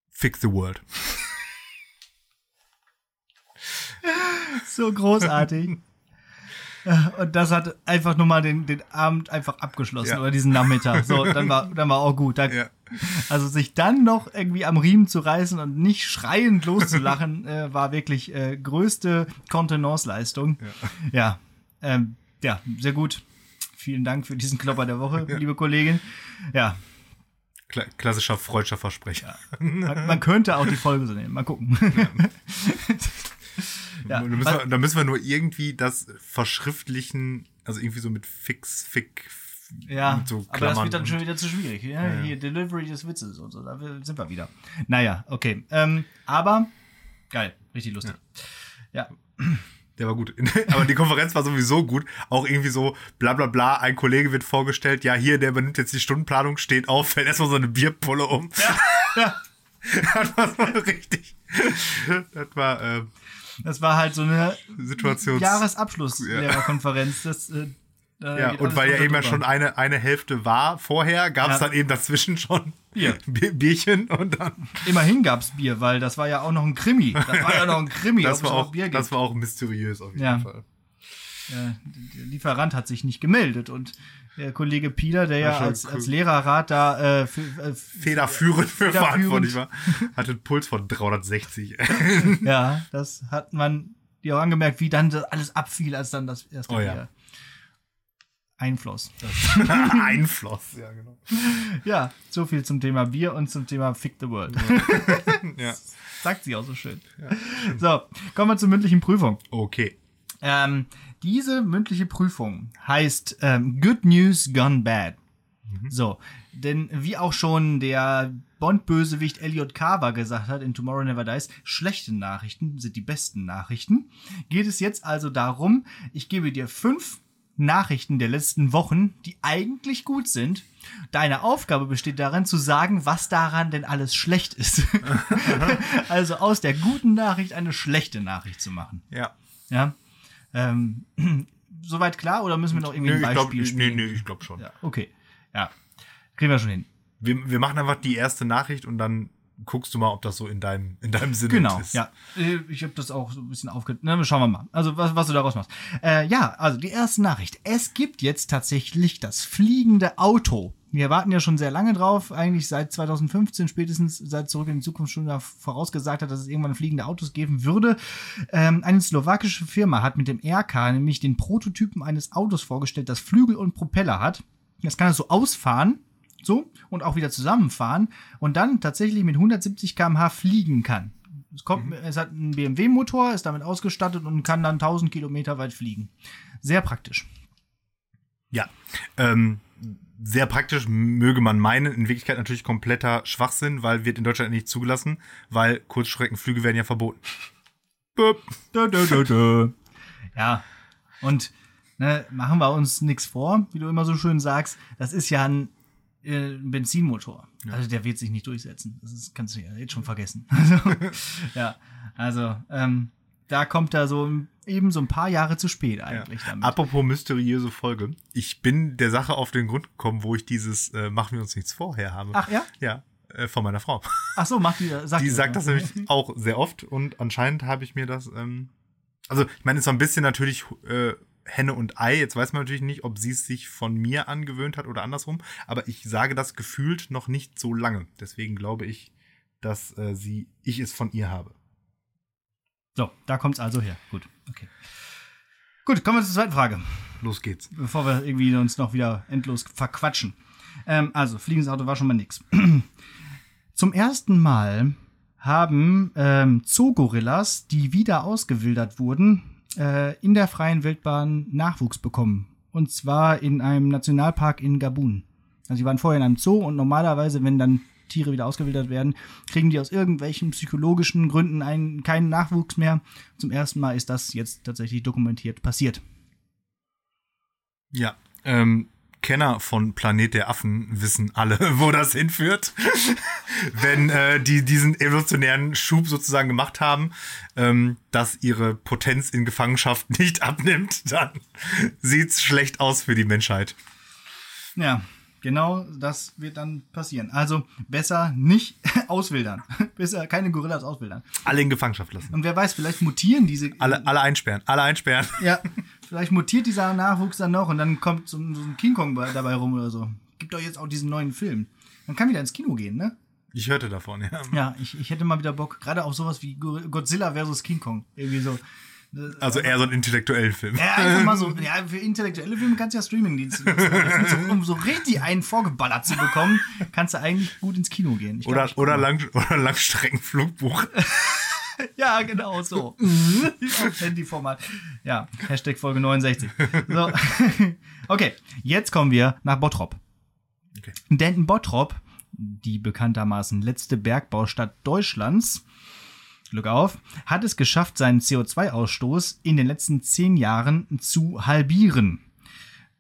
Fix the World. <laughs> So großartig. Und das hat einfach nur mal den, den Abend einfach abgeschlossen Ja. oder diesen Nachmittag. So, dann war, dann war auch gut. Da, Ja. Also sich dann noch irgendwie am Riemen zu reißen und nicht schreiend loszulachen, <laughs> äh, war wirklich äh, größte Kontenance-Leistung. Ja, ja, ähm, ja, sehr gut. Vielen Dank für diesen Klopper der Woche, liebe Kollegin. Ja, Kla klassischer freudscher Versprecher. man, man könnte auch die Folge so nehmen. Mal gucken. <laughs> Ja, da, müssen wir, da müssen wir nur irgendwie das verschriftlichen, also irgendwie so mit Fix, Fick, Ja, so aber das wird dann schon wieder zu schwierig. Ja? Ja, ja. Hier Delivery des Witzes und so, da sind wir wieder. Naja, okay. Ähm, aber geil, richtig lustig. Ja. Der war gut. <laughs> Aber die Konferenz war sowieso gut. Auch irgendwie so, bla bla bla, ein Kollege wird vorgestellt, ja, hier, der übernimmt jetzt die Stundenplanung, steht auf, <laughs> fällt erstmal so eine Bierpulle um. Ja, ja. <laughs> das war so richtig. Das war, äh, Das war halt so eine Situations- Jahresabschluss-Lehrerkonferenz. Das, äh, ja, geht und alles weil ja eben ja schon eine, eine Hälfte war vorher, gab es Ja. dann eben dazwischen schon Bier. Bier- Bierchen und dann. Immerhin gab's Bier, weil das war ja auch noch ein Krimi. Das war ja noch ein Krimi, Das war, es auch, Bier das war auch mysteriös auf jeden Ja. Fall. Ja, der Lieferant hat sich nicht gemeldet und der Kollege Pieler, der ja als, cool. als Lehrerrat da äh, für, äh, Federführend für verantwortlich war. Hatte einen Puls von 360. <laughs> ja, das hat man dir auch angemerkt, wie dann das alles abfiel, als dann das erste Oh ja. Bier einfloss. <laughs> Einfloss. Ja, genau. Ja, so viel zum Thema Bier und zum Thema Fick the World. Ja. <laughs> Sagt sie auch so schön. So, kommen wir zur mündlichen Prüfung. Okay. Ähm, diese mündliche Prüfung heißt ähm, Good News Gone Bad. So, denn wie auch schon der Bond-Bösewicht Elliot Carver gesagt hat in Tomorrow Never Dies, schlechte Nachrichten sind die besten Nachrichten. Geht es jetzt also darum, ich gebe dir fünf Nachrichten der letzten Wochen, die eigentlich gut sind. Deine Aufgabe besteht darin zu sagen, was daran denn alles schlecht ist. <laughs> also aus der guten Nachricht eine schlechte Nachricht zu machen. Ja. Ja. Ähm, <clears throat> soweit klar oder müssen wir noch irgendwie Nö, ein ich glaub, Beispiel nee, spielen? nee, ich glaube schon. Ja, okay. Ja. Kriegen wir schon hin. Wir, wir machen einfach die erste Nachricht und dann guckst du mal, ob das so in deinem, in deinem Sinne Genau, ist. ja. Äh, Ich habe das auch so ein bisschen aufge... Na, schauen wir mal. Also, was, was du daraus machst. Äh, ja, also die erste Nachricht. Es gibt jetzt tatsächlich das fliegende Auto. Wir warten ja schon sehr lange drauf, eigentlich seit 2015, spätestens seit Zurück in die Zukunft schon vorausgesagt hat, dass es irgendwann fliegende Autos geben würde. Ähm, eine slowakische Firma hat mit dem RK nämlich den Prototypen eines Autos vorgestellt, das Flügel und Propeller hat. Das kann es so ausfahren, so, und auch wieder zusammenfahren und dann tatsächlich mit 170 km/h fliegen kann. Es, kommt, es hat einen BMW-Motor, ist damit ausgestattet und kann dann 1000 Kilometer weit fliegen. Sehr praktisch. Ja. Ähm, sehr praktisch, möge man meinen. In Wirklichkeit natürlich kompletter Schwachsinn, weil wird in Deutschland nicht zugelassen, weil Kurzstreckenflüge werden ja verboten. Ja, und ne, machen wir uns nichts vor, wie du immer so schön sagst. Das ist ja ein äh, Benzinmotor. Also der wird sich nicht durchsetzen. Das ist, kannst du ja jetzt schon vergessen. <laughs> Also, ja, also ähm, da kommt er so eben so ein paar Jahre zu spät eigentlich damit. Apropos mysteriöse Folge. Ich bin der Sache auf den Grund gekommen, wo ich dieses äh, Machen wir uns nichts vorher habe. Ach ja? Ja, äh, von meiner Frau. Ach so, macht die, sagt Die sagt das nämlich auch sehr oft und anscheinend habe ich mir das, ähm, also ich meine, es war ein bisschen natürlich äh, Henne und Ei. Jetzt weiß man natürlich nicht, ob sie es sich von mir angewöhnt hat oder andersrum, aber ich sage das gefühlt noch nicht so lange. Deswegen glaube ich, dass äh, sie, ich es von ihr habe. So, da kommt's also her. Gut, okay. Gut, kommen wir zur zweiten Frage. Los geht's. bevor wir irgendwie uns noch wieder endlos verquatschen. Ähm, also, fliegendes Auto war schon mal nix. <clears throat> Zum ersten Mal haben ähm, Zoogorillas, die wieder ausgewildert wurden, äh, in der freien Wildbahn Nachwuchs bekommen. Und zwar in einem Nationalpark in Gabun. Also, die waren vorher in einem Zoo und normalerweise, wenn dann Tiere wieder ausgewildert werden, kriegen die aus irgendwelchen psychologischen Gründen einen, keinen Nachwuchs mehr. Zum ersten Mal ist das jetzt tatsächlich dokumentiert passiert. Ja, ähm, Kenner von Planet der Affen wissen alle, <laughs> wo das hinführt. <laughs> Wenn äh, die diesen evolutionären Schub sozusagen gemacht haben, ähm, dass ihre Potenz in Gefangenschaft <laughs> nicht abnimmt, dann sieht's schlecht aus für die Menschheit. Ja, genau das wird dann passieren. Also besser nicht <laughs> auswildern. <laughs> besser keine Gorillas auswildern. Alle in Gefangenschaft lassen. Und wer weiß, vielleicht mutieren diese. Alle, alle einsperren, alle einsperren. <laughs> Ja, vielleicht mutiert dieser Nachwuchs dann noch und dann kommt so, ein- so ein King Kong bei- dabei rum oder so. Gibt doch jetzt auch diesen neuen Film. Man kann wieder ins Kino gehen, ne? Ich hörte davon, ja. Ja, ich, ich hätte mal wieder Bock, gerade auf sowas wie Go- Godzilla versus King Kong. Irgendwie so. Also eher so einen intellektuellen Film. Ja, einfach mal so. <laughs> Ja, für intellektuelle Filme kannst du ja Streamingdienste nutzen. So, um so richtig einen vorgeballert zu bekommen, kannst du eigentlich gut ins Kino gehen. Glaub, Oder, oder. Lang, oder Langstreckenflugbuch. <laughs> Ja, genau so. Auf Handyformat. Ja, Hashtag Folge 69. So. <laughs> Okay, jetzt kommen wir nach Bottrop. Okay. Denn in Bottrop, die bekanntermaßen letzte Bergbaustadt Deutschlands, Glück auf, hat es geschafft, seinen CO2-Ausstoß in den letzten zehn Jahren zu halbieren.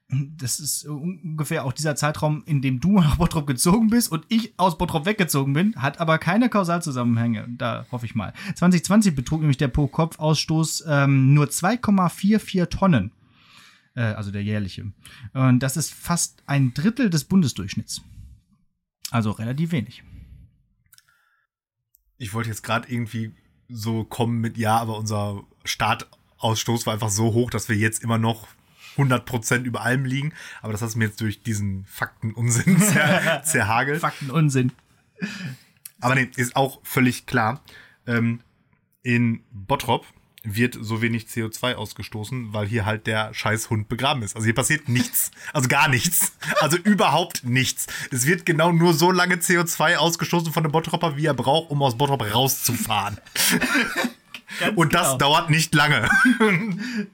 Das ist ungefähr auch dieser Zeitraum, in dem du <laughs> nach Bottrop gezogen bist und ich aus Bottrop weggezogen bin, hat aber keine Kausalzusammenhänge. Da hoffe ich mal. 2020 betrug nämlich der Pro-Kopf-Ausstoß ähm, nur 2,44 Tonnen. Äh, also der jährliche. Und das ist fast ein Drittel des Bundesdurchschnitts. Also relativ wenig. Ich wollte jetzt gerade irgendwie so kommen mit, ja, aber unser Startausstoß war einfach so hoch, dass wir jetzt immer noch 100% über allem liegen. Aber das hast du mir jetzt durch diesen Faktenunsinn <laughs> zer zerhagelt. Faktenunsinn. Aber nee, ist auch völlig klar. Ähm, in Bottrop wird so wenig CO2 ausgestoßen, weil hier halt der Scheißhund begraben ist. Also hier passiert nichts. Also gar nichts. Also überhaupt nichts. Es wird genau nur so lange CO2 ausgestoßen von dem Bottropper, wie er braucht, um aus Bottrop rauszufahren. Und das genau. dauert nicht lange.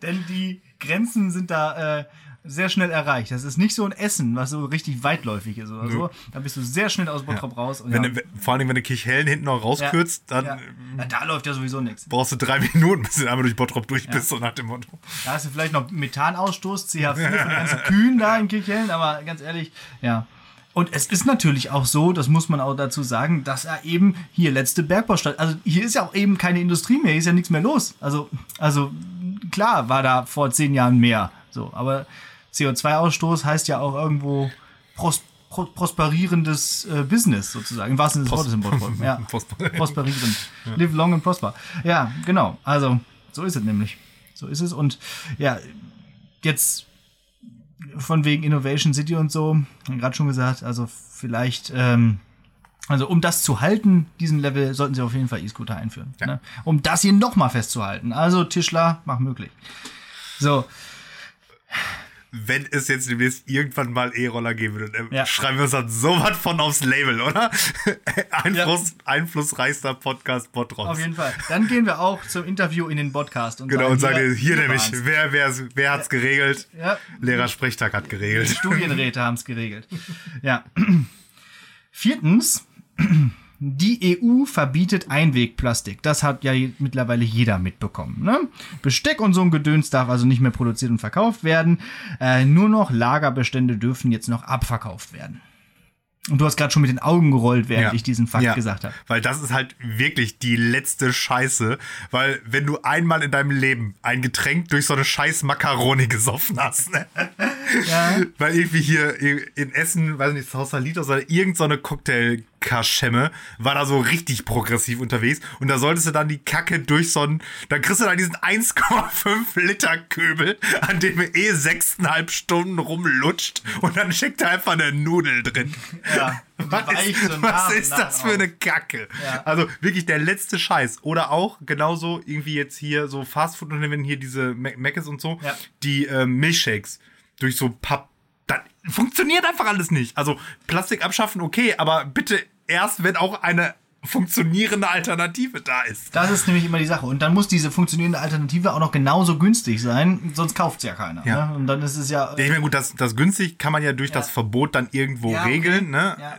Denn die Grenzen sind da äh, sehr schnell erreicht. Das ist nicht so ein Essen, was so richtig weitläufig ist oder Nö. so. Da bist du sehr schnell aus Bottrop ja. raus. wenn ja. du, vor allem, wenn du Kirchhellen hinten noch rauskürzt, ja. dann. Ja. da läuft ja sowieso nichts. Brauchst du drei <laughs> Minuten, bis du einmal durch Bottrop durch bist, so nach dem Motto. Da hast du vielleicht noch Methanausstoß, CH4 von <laughs> den ganzen Kühen da in Kirchhellen, aber ganz ehrlich, ja. Und es ist natürlich auch so, das muss man auch dazu sagen, dass er eben hier letzte Bergbaustadt, also hier ist ja auch eben keine Industrie mehr, hier ist ja nichts mehr los. Also, also klar war da vor zehn Jahren mehr. So, aber CO2-Ausstoß heißt ja auch irgendwo pros, pro, prosperierendes äh, Business sozusagen. Im wahrsten Sinne des Wortes im Wortform. <laughs> Ja. Prosperierend. <laughs> Ja. Live long and prosper. Ja, genau. Also, so ist es nämlich. So ist es. Und ja, jetzt von wegen Innovation City und so, gerade schon gesagt, also vielleicht, ähm, also um das zu halten, diesen Level, sollten sie auf jeden Fall E-Scooter einführen. Ja. Ne? Um das hier nochmal festzuhalten. Also Tischler, mach möglich. So wenn es jetzt demnächst irgendwann mal E-Roller geben würde, dann ja. schreiben wir uns dann sowas von aufs Label, oder? <laughs> Einfluss, ja. Einflussreichster Podcast Bottrops. Auf jeden Fall. Dann gehen wir auch zum Interview in den Podcast. Und genau, sagen, und sagen hier, hier nämlich, wer, wer, wer hat's geregelt? Ja. Lehrersprechtag hat geregelt. Die Studienräte <laughs> haben's geregelt. Ja. <clears throat> Viertens, <clears throat> die EU verbietet Einwegplastik. Das hat ja mittlerweile jeder mitbekommen. Ne? Besteck und so ein Gedöns darf also nicht mehr produziert und verkauft werden. Äh, nur noch Lagerbestände dürfen jetzt noch abverkauft werden. Und du hast gerade schon mit den Augen gerollt, während ja. ich diesen Fakt ja. gesagt habe. Weil das ist halt wirklich die letzte Scheiße. Weil wenn du einmal in deinem Leben ein Getränk durch so eine scheiß Makaroni gesoffen hast, ne? Ja. <laughs> Weil irgendwie hier in Essen, weiß nicht, Sausalitos oder irgendeine so Cocktail Kaschemme war da so richtig progressiv unterwegs und da solltest du dann die Kacke durch so einen, dann kriegst du da diesen 1,5 Liter Köbel, an dem er eh sechseinhalb Stunden rumlutscht und dann steckt da einfach eine Nudel drin. <laughs> Ja. Was ist, was ist das für eine Kacke? Ja. Also wirklich der letzte Scheiß. Oder auch genauso irgendwie jetzt hier so Fastfood und wenn hier diese Meckes und so, ja. die äh, Milchshakes durch so Papp dann funktioniert einfach alles nicht. Also Plastik abschaffen, okay, aber bitte erst, wenn auch eine funktionierende Alternative da ist. Das ist nämlich immer die Sache. Und dann muss diese funktionierende Alternative auch noch genauso günstig sein, sonst kauft es ja keiner. Ja. Ne? Und dann ist es ja. ich meine, gut, das, das günstig kann man ja durch ja. das Verbot dann irgendwo ja, regeln, ne? Ja.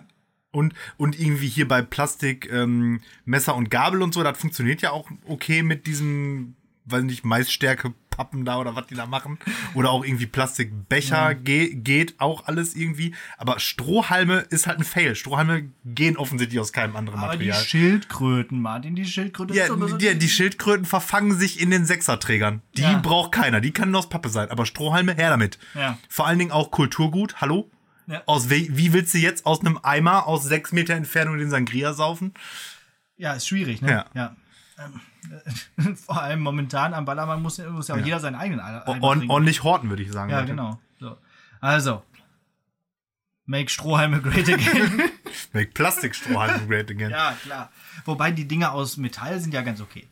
Und, und irgendwie hier bei Plastik, ähm, Messer und Gabel und so, das funktioniert ja auch okay mit diesem, weiß nicht, Maisstärke Pappen da oder was die da machen. Oder auch irgendwie Plastikbecher ja. ge geht auch alles irgendwie. Aber Strohhalme ist halt ein Fail. Strohhalme gehen offensichtlich aus keinem anderen Aber Material. Die Schildkröten, Martin, die Schildkröten. Ja, so die, die Schildkröten verfangen sich in den Sechserträgern. Die ja. braucht keiner. Die können aus Pappe sein. Aber Strohhalme, her damit. Ja. Vor allen Dingen auch Kulturgut. Hallo? Ja. Aus wie, wie willst du jetzt aus einem Eimer aus sechs Meter Entfernung den Sangria saufen? Ja, ist schwierig, ne? Ja. ja. Ähm, <laughs> vor allem momentan am Ballermann muss, muss ja auch ja. jeder seinen eigenen Ord Ordentlich horten, würde ich sagen. Ja, genau. So. Also, make Strohhalme great again. <laughs> make Plastikstrohhalme great again. ja, klar. Wobei die Dinge aus Metall sind ja ganz okay.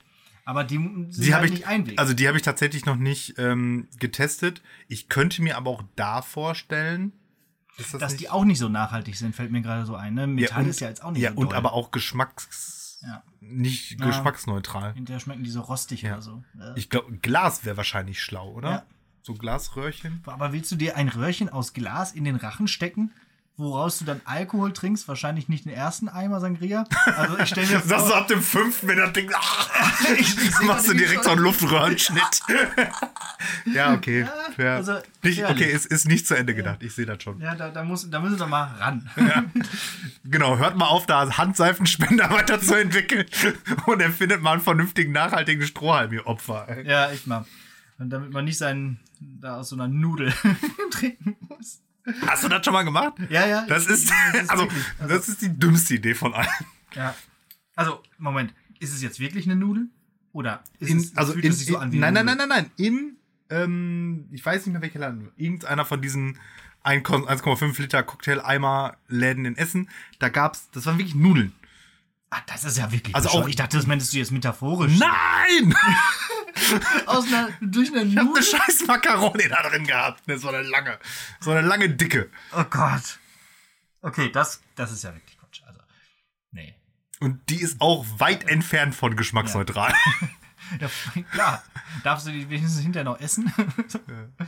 Aber die sind die halt ich, nicht einweg. Also die habe ich tatsächlich noch nicht ähm, getestet. Ich könnte mir aber auch da vorstellen, das dass die auch nicht so nachhaltig sind, fällt mir gerade so ein. Ne? Metall ja, und, ist ja jetzt auch nicht ja, so Ja, und aber auch Geschmacks ja. nicht ja. geschmacksneutral. Hinterher schmecken die so rostig ja. oder so. Ja. Ich glaube, Glas wäre wahrscheinlich schlau, oder? Ja. So Glasröhrchen. Aber willst du dir ein Röhrchen aus Glas in den Rachen stecken? Woraus du dann Alkohol trinkst. Wahrscheinlich nicht den ersten Eimer Sangria. Also ich stelle mir <laughs> vor. Sagst du ab dem fünften, wenn das Ding. ich, <laughs> ich seh machst du das direkt so einen Luftröhrenschnitt. <laughs> ja, okay. Fair. also, nicht, okay, es ist nicht zu Ende gedacht. Ich sehe das schon. Ja, da, da, muss, da müssen wir mal ran. Genau, hört mal auf, da Handseifenspender weiterzuentwickeln und erfindet mal einen vernünftigen, nachhaltigen Strohhalm, ihr Opfer. Ja, echt mal. Und damit man nicht seinen da aus so einer Nudel trinken muss. Hast du das schon mal gemacht? Ja, ja. Das ist, das ist also, wirklich- das ist die dümmste Idee von allen. Ja. Also, Moment, ist es jetzt wirklich eine Nudel? Oder ist In, es, also fühlt in, es sich so an wie in, nein, nein, nein, nein, nein. In, ähm, ich weiß nicht mehr welcher Laden, irgendeiner von diesen 1 1,5 Liter Cocktail-Eimer-Läden in Essen, da gab's, das waren wirklich Nudeln. Ah, das ist ja wirklich Also auch- Ich dachte, das meintest du jetzt metaphorisch. Nein! <laughs> Aus einer, durch eine Ich hab eine Nudel? scheiß Makaroni da drin gehabt. Ne, so eine lange, so eine lange Dicke. Oh Gott. Okay, das, das ist ja wirklich Quatsch. Also, nee. Und die ist auch weit entfernt von geschmacksneutral. Ja, <laughs> klar. Darfst du die wenigstens hinterher noch essen?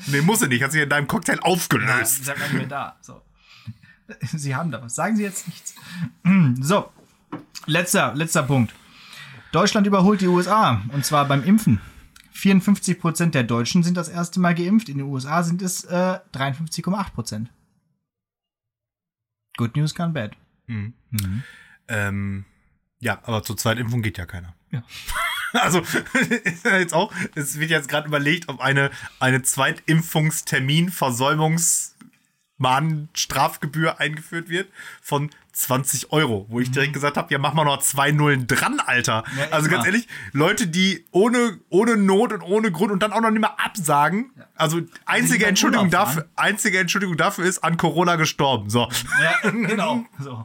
nee, muss sie nicht. Hat sich in deinem Cocktail Ja, aufgelöst. ist ja gar nicht mehr da. So. Sie haben da was. Sagen Sie jetzt nichts. So. Letzter, letzter Punkt. Deutschland überholt die USA. Und zwar beim Impfen. 54 Prozent der Deutschen sind das erste Mal geimpft. In den USA sind es äh, 53,8 Prozent. Good news, can bad. Mhm. Ähm, ja, aber zur Zweitimpfung geht ja keiner. Ja. <laughs> Also, <laughs> jetzt auch, es wird jetzt gerade überlegt, ob eine, eine Zweitimpfungstermin-Versäumungsmahnstrafgebühr eingeführt wird von 20 Euro, wo ich direkt gesagt habe, ja, mach mal noch zwei Nullen dran, Alter. Mhm. Ja, also ganz ehrlich, Leute, die ohne, ohne Not und ohne Grund und dann auch noch nicht mal absagen, also einzige beim Entschuldigung dafür, einzige Entschuldigung dafür ist an Corona gestorben. So. Ja, genau. <laughs> So.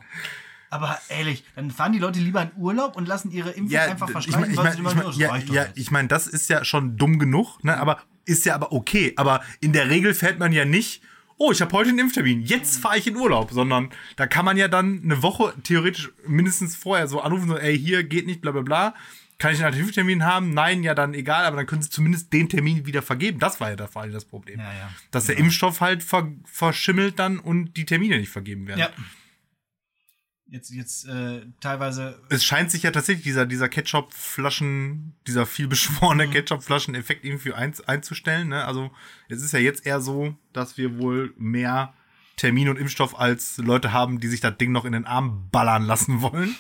Aber ehrlich, dann fahren die Leute lieber in Urlaub und lassen ihre Impfung einfach ich verstreichen, mein, ich mein, ich mein, nur, das ja, ja, ich meine, das ist ja schon dumm genug, ne? aber ist ja aber okay. Aber in der Regel fährt man ja nicht, oh, ich habe heute einen Impftermin, jetzt fahre ich in Urlaub, sondern da kann man ja dann eine Woche theoretisch mindestens vorher so anrufen, so, ey, hier geht nicht, bla bla bla. Kann ich einen Impftermin haben? Nein, ja, dann egal, aber dann können sie zumindest den Termin wieder vergeben. Das war ja da vor allem das Problem. Ja, ja. Dass der Impfstoff halt ver verschimmelt dann und die Termine nicht vergeben werden. Ja. Jetzt, jetzt äh, teilweise. es scheint sich ja tatsächlich dieser, dieser Ketchup-Flaschen, dieser vielbeschworene Mhm. Ketchup-Flaschen-Effekt irgendwie ein, einzustellen. Ne? Also es ist ja jetzt eher so, dass wir wohl mehr Termin und Impfstoff als Leute haben, die sich das Ding noch in den Arm ballern lassen wollen.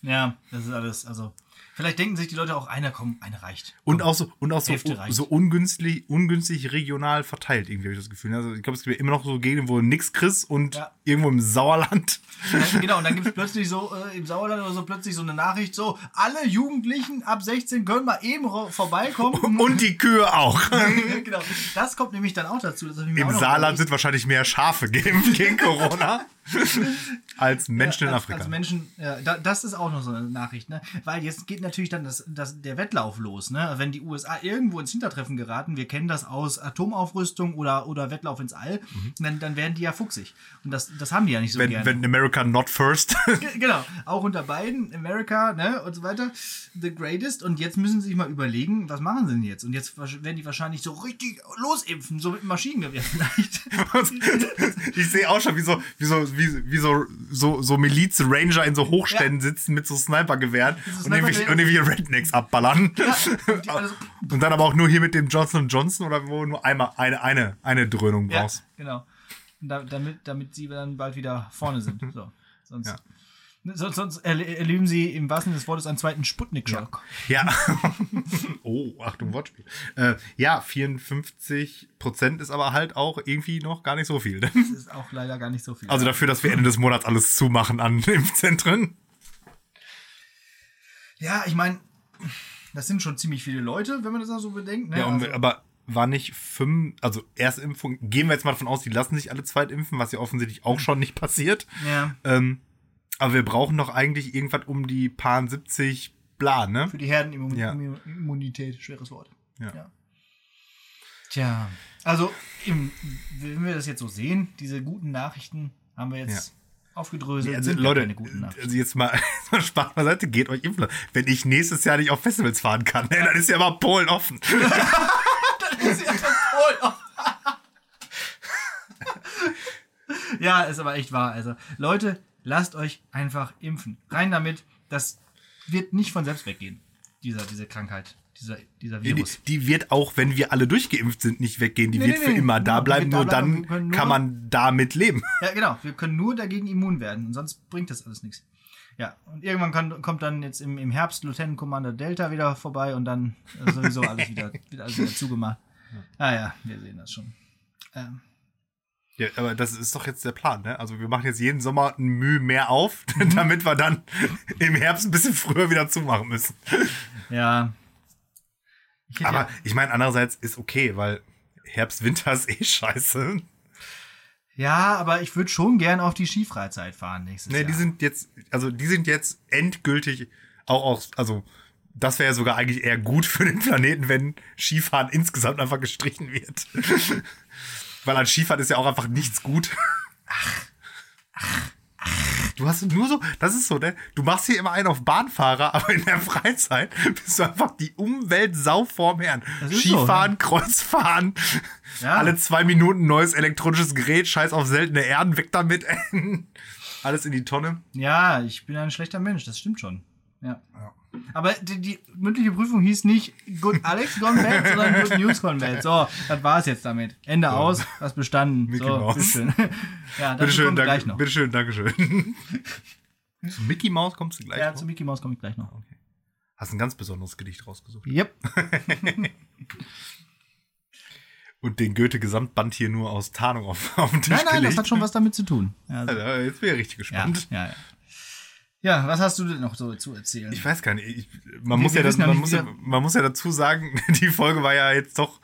Ja, das ist alles. Also, vielleicht denken sich die Leute auch, einer, komm, eine reicht. Und auch so, und auch so, so ungünstig, ungünstig regional verteilt, irgendwie habe ich das Gefühl. Also ich glaube, es gibt ja immer noch so Gegenden, wo nix kriegst und Ja. irgendwo im Sauerland. Ja, <laughs> genau, und dann gibt es plötzlich so äh, im Sauerland oder so plötzlich so eine Nachricht: so, alle Jugendlichen ab 16 können mal eben vorbeikommen. <laughs> Und die Kühe auch. <laughs> genau. Das kommt nämlich dann auch dazu. Auch Im noch Saarland sind wahrscheinlich mehr Schafe geimpft gegen Corona <laughs> als Menschen in als, Afrika. Als Menschen, ja, da, das ist auch noch so eine Nachricht, ne? Weil jetzt geht natürlich dann das, das, der Wettlauf los, ne? Wenn die USA irgendwo ins Hintertreffen geraten, wir kennen das aus Atomaufrüstung oder, oder Wettlauf ins All, dann, dann werden die ja fuchsig. Und das, das haben die ja nicht so Mhm. wenn, gerne. wenn America not first. <laughs> genau, auch unter beiden, America, ne, und so weiter, the greatest. Und jetzt müssen sie sich mal überlegen, was machen sie denn jetzt? Und jetzt werden die wahrscheinlich so richtig losimpfen, so mit dem Maschinengewehr vielleicht. <laughs> ich sehe auch schon, wie so, wie so, wie, wie so, so, so Miliz-Ranger in so Hochständen sitzen mit so Snipergewehren so und irgendwie, Snipergewehren. und irgendwie Rednecks abballern. und <laughs> so- und dann aber auch nur hier mit dem Johnson Johnson oder wo du nur einmal eine, eine, eine Dröhnung ja, brauchst. genau. Und da, damit, damit sie dann bald wieder vorne sind. So. <laughs> Sonst, Ja. Sonst, sonst erle- erleben sie im wahrsten Sinne des Wortes einen zweiten Sputnik-Schock. Ja. <laughs> oh, Achtung, Wortspiel. Äh, ja, 54 Prozent ist aber halt auch irgendwie noch gar nicht so viel. Das ist auch leider gar nicht so viel. Also dafür, dass wir Ende des Monats alles zumachen an <laughs> Impfzentren. ja, ich meine, das sind schon ziemlich viele Leute, wenn man das auch so bedenkt. Ne? Ja, und, also, aber war nicht fünf, also Erstimpfung, gehen wir jetzt mal davon aus, die lassen sich alle zweitimpfen, was ja offensichtlich auch schon nicht passiert. ja, Ähm, aber wir brauchen doch eigentlich irgendwas um die paar 70 bla, ne? für die Herdenimmunität, Ja. Schweres Wort. Ja. Tja, also im, wenn wir das jetzt so sehen, diese guten Nachrichten haben wir jetzt aufgedröselt. Also sind ja Leute, keine guten Nachrichten. also <laughs> jetzt mal Spaß beiseite, geht euch impfen. Wenn ich nächstes Jahr nicht auf Festivals fahren kann, ne, dann ist ja mal Polen offen. <laughs> <laughs> ja, ist aber echt wahr. Also, Leute, lasst euch einfach impfen. Rein damit, das wird nicht von selbst weggehen, dieser, diese Krankheit, dieser, dieser Die, Virus. die wird auch, wenn wir alle durchgeimpft sind, nicht weggehen. Die Nee, wird nee, für nee. immer da die bleiben. wird da Nur bleiben. Dann nur- kann man damit leben. <laughs> Ja, genau. Wir können nur dagegen immun werden. Und sonst bringt das alles nichts. Ja, und irgendwann kann, kommt dann jetzt im, im Herbst Lieutenant Commander Delta wieder vorbei und dann sowieso alles wieder, <laughs> wird alles wieder zugemacht. Ah ja, wir sehen das schon. Ähm, Ja, aber das ist doch jetzt der Plan, ne? Also wir machen jetzt jeden Sommer ein Mühe mehr auf, <laughs> damit wir dann im Herbst ein bisschen früher wieder zumachen müssen. ja. Ich Aber ja, ich meine, andererseits ist okay, weil Herbst, Winter ist eh scheiße. ja, aber ich würde schon gern auf die Skifreizeit fahren nächstes Ne, Jahr. die sind jetzt, also die sind jetzt endgültig auch aus, also das wäre ja sogar eigentlich eher gut für den Planeten, wenn Skifahren insgesamt einfach gestrichen wird. Weil an Skifahren ist ja auch einfach nichts gut. Du hast nur so, das ist so, ne? Du machst hier immer einen auf Bahnfahrer, aber in der Freizeit bist du einfach die Umweltsau vorm Herrn. Ist so, Skifahren, Kreuzfahren, Ja. alle zwei Minuten neues elektronisches Gerät, scheiß auf seltene Erden, weg damit. <laughs> Alles in die Tonne. Ja, ich bin ein schlechter Mensch, das stimmt schon. Ja. Aber die, die mündliche Prüfung hieß nicht Good Alex gone bad, <laughs> sondern Good News gone bad. So, das war's jetzt damit. Ende aus, hast bestanden. Mickey so, Mouse. bitteschön. <laughs> Ja, Bitteschön, kommt gleich danke, noch. bitteschön, Dankeschön. <laughs> Zu Mickey Mouse kommst du gleich Ja, noch? zu Mickey Mouse komme ich gleich noch. Hast ein ganz besonderes Gedicht rausgesucht. Yep. Und den Goethe-Gesamtband hier nur aus Tarnung auf, auf den Tisch Nein, nein, gelegt. das hat schon was damit zu tun. Ja, also, Also, jetzt bin ich richtig ja, gespannt. ja, ja. Ja, was hast du denn noch so zu erzählen? Ich weiß gar nicht. Ich, man, Wir- muss ja das, ja man, muss ja, man muss ja dazu sagen, <laughs> die Folge war ja jetzt doch,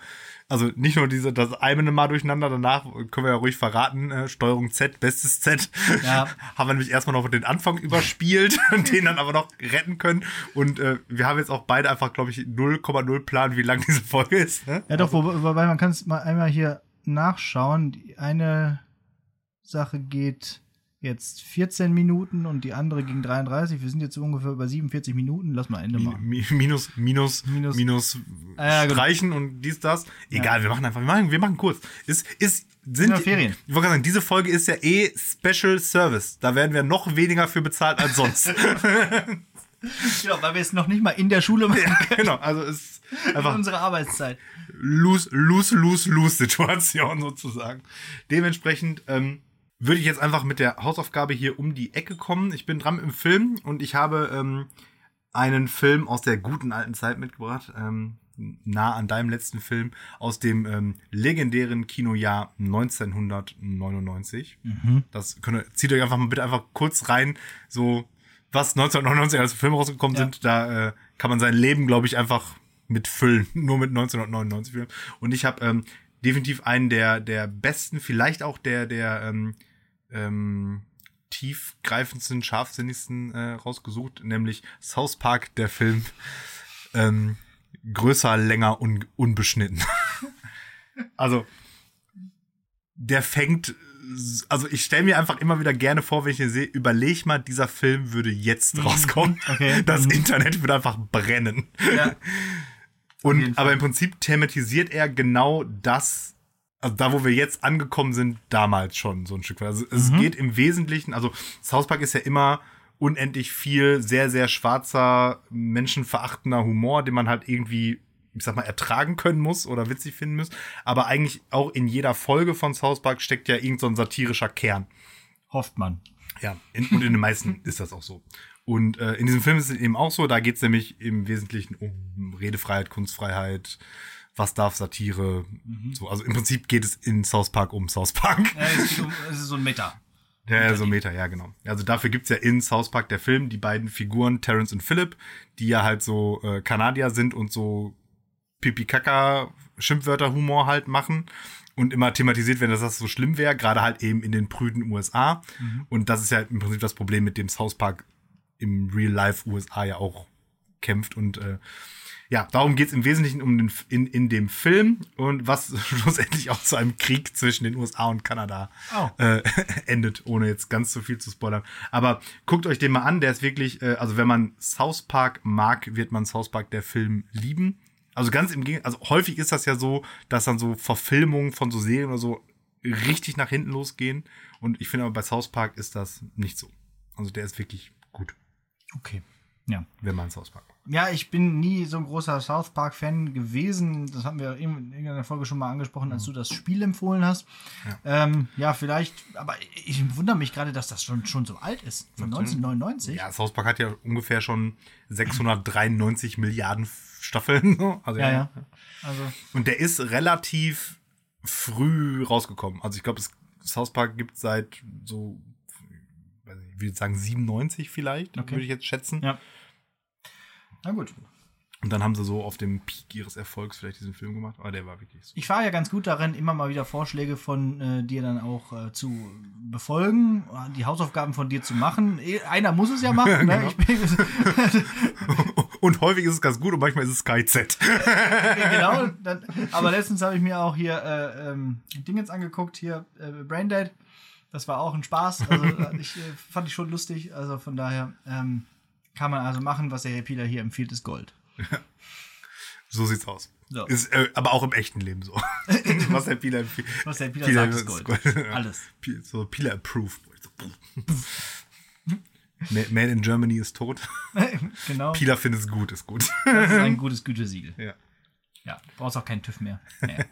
also nicht nur diese, das eine Mal durcheinander, danach können wir ja ruhig verraten, äh, Steuerung Z, bestes Z, Ja. <laughs> haben wir nämlich erstmal noch den Anfang überspielt <laughs> und den dann aber noch retten können. Und äh, wir haben jetzt auch beide einfach, glaube ich, 0,0 Plan, wie lang diese Folge ist. Ne? Ja, doch, wo, wobei man kann es mal einmal hier nachschauen. Die eine Sache geht jetzt 14 Minuten und die andere ging 33. Wir sind jetzt ungefähr über 47 Minuten. Lass mal Ende machen. mi- Minus, minus, Minus- minus, ja, gut. streichen und dies, das. Egal, wir machen einfach, wir machen, wir machen kurz. Ist, ist, sind, Ja, Ferien. Ich wollte gerade sagen, diese Folge ist ja eh Special Service. Da werden wir noch weniger für bezahlt als sonst. <laughs> <laughs> Genau, weil wir es noch nicht mal in der Schule machen genau, also es ist in einfach unserer Arbeitszeit. lose, lose, lose, lose Situation sozusagen. Dementsprechend, ähm, würde ich jetzt einfach mit der Hausaufgabe hier um die Ecke kommen. Ich bin dran mit dem Film und ich habe ähm, einen Film aus der guten alten Zeit mitgebracht, ähm, nah an deinem letzten Film aus dem ähm, legendären Kinojahr 1999. Das könnt ihr, zieht euch einfach mal bitte einfach kurz rein, so was 1999 als Filme rausgekommen Ja. sind. Da äh, kann man sein Leben, glaube ich, einfach mitfüllen, <laughs> nur mit 1999 Filmen. Und ich habe ähm, definitiv einen der der besten, vielleicht auch der der ähm, ähm, tiefgreifendsten, scharfsinnigsten äh, rausgesucht, nämlich South Park, der Film. Ähm, größer, länger, un unbeschnitten. <laughs> also, der fängt, also ich stelle mir einfach immer wieder gerne vor, wenn ich ihn sehe, überleg mal, dieser Film würde jetzt rauskommen. Okay. Das Mhm. Internet würde einfach brennen. Ja. <laughs> Und aber im Prinzip thematisiert er genau das, also da, wo wir jetzt angekommen sind, damals schon so ein Stück weit. Also es Mhm. geht im Wesentlichen, also South Park ist ja immer unendlich viel sehr, sehr schwarzer, menschenverachtender Humor, den man halt irgendwie, ich sag mal, ertragen können muss oder witzig finden muss. Aber eigentlich auch in jeder Folge von South Park steckt ja irgend so ein satirischer Kern. Hofft man. Ja, in, und in den meisten <laughs> ist das auch so. Und äh, in diesem Film ist es eben auch so, da geht es nämlich im Wesentlichen um Redefreiheit, Kunstfreiheit, was darf Satire, so. Also im Prinzip geht es in South Park um South Park. Ja, es, um, es ist so ein Meta. Ja, ja, so Meta, ja, genau. Also dafür gibt's ja in South Park der Film die beiden Figuren, Terrence und Philip, die ja halt so äh, Kanadier sind und so Pipi-Kaka-Schimpfwörter-Humor halt machen und immer thematisiert werden, dass das so schlimm wäre, gerade halt eben in den prüden USA. Und das ist ja im Prinzip das Problem, mit dem South Park im Real-Life USA ja auch kämpft und äh, ja, darum geht's im Wesentlichen um den, in, in dem Film und was <laughs> schlussendlich auch zu einem Krieg zwischen den USA und Kanada Oh. äh, <laughs> endet, ohne jetzt ganz so viel zu spoilern. Aber guckt euch den mal an, der ist wirklich, äh, also wenn man South Park mag, wird man South Park der Film lieben. Also ganz im Gegenteil, also häufig ist das ja so, dass dann so Verfilmungen von so Serien oder so richtig nach hinten losgehen. Und ich finde aber bei South Park ist das nicht so. Also der ist wirklich gut, Okay. Ja. wenn man South Park. Ja, ich bin nie so ein großer South Park-Fan gewesen. Das haben wir in irgendeiner Folge schon mal angesprochen, als du das Spiel empfohlen hast. Ja, ähm, ja vielleicht, aber ich wundere mich gerade, dass das schon, schon so alt ist. Von 1999. Ja, South Park hat ja ungefähr schon 693 Milliarden Staffeln. Also, ja. ja. Also, Und der ist relativ früh rausgekommen. Also ich glaube, South Park gibt seit so, würde sagen 97 vielleicht, Okay. würde ich jetzt schätzen. ja. Na gut. Und dann haben sie so auf dem Peak ihres Erfolgs vielleicht diesen Film gemacht. Aber der war wirklich so. Ich war ja ganz gut darin, immer mal wieder Vorschläge von äh, dir dann auch äh, zu befolgen, die Hausaufgaben von dir zu machen. Eh, Einer muss es ja <laughs> machen. ne? Genau. <laughs> Und häufig ist es ganz gut und manchmal ist es KZ. <laughs> genau. Dann, aber letztens habe ich mir auch hier äh, ähm, Dingens angeguckt, hier äh, Braindead. Das war auch ein Spaß. Also <laughs> äh, ich, äh, fand ich schon lustig. Also von daher ähm, kann man also machen, was der Herr Pieler hier empfiehlt, ist Gold. <laughs> So sieht's aus. So. Ist äh, aber auch im echten Leben so. <laughs> Was der Pieler empfiehlt. Was der Pieler Pieler sagt, ist Gold. Gold. Alles. So Pieler approved. Man in Germany ist tot. genau. Pieler findet es gut, ist gut. Das ist ein gutes Gütesiegel. Ja. Ja, brauchst auch keinen TÜV mehr. Nee.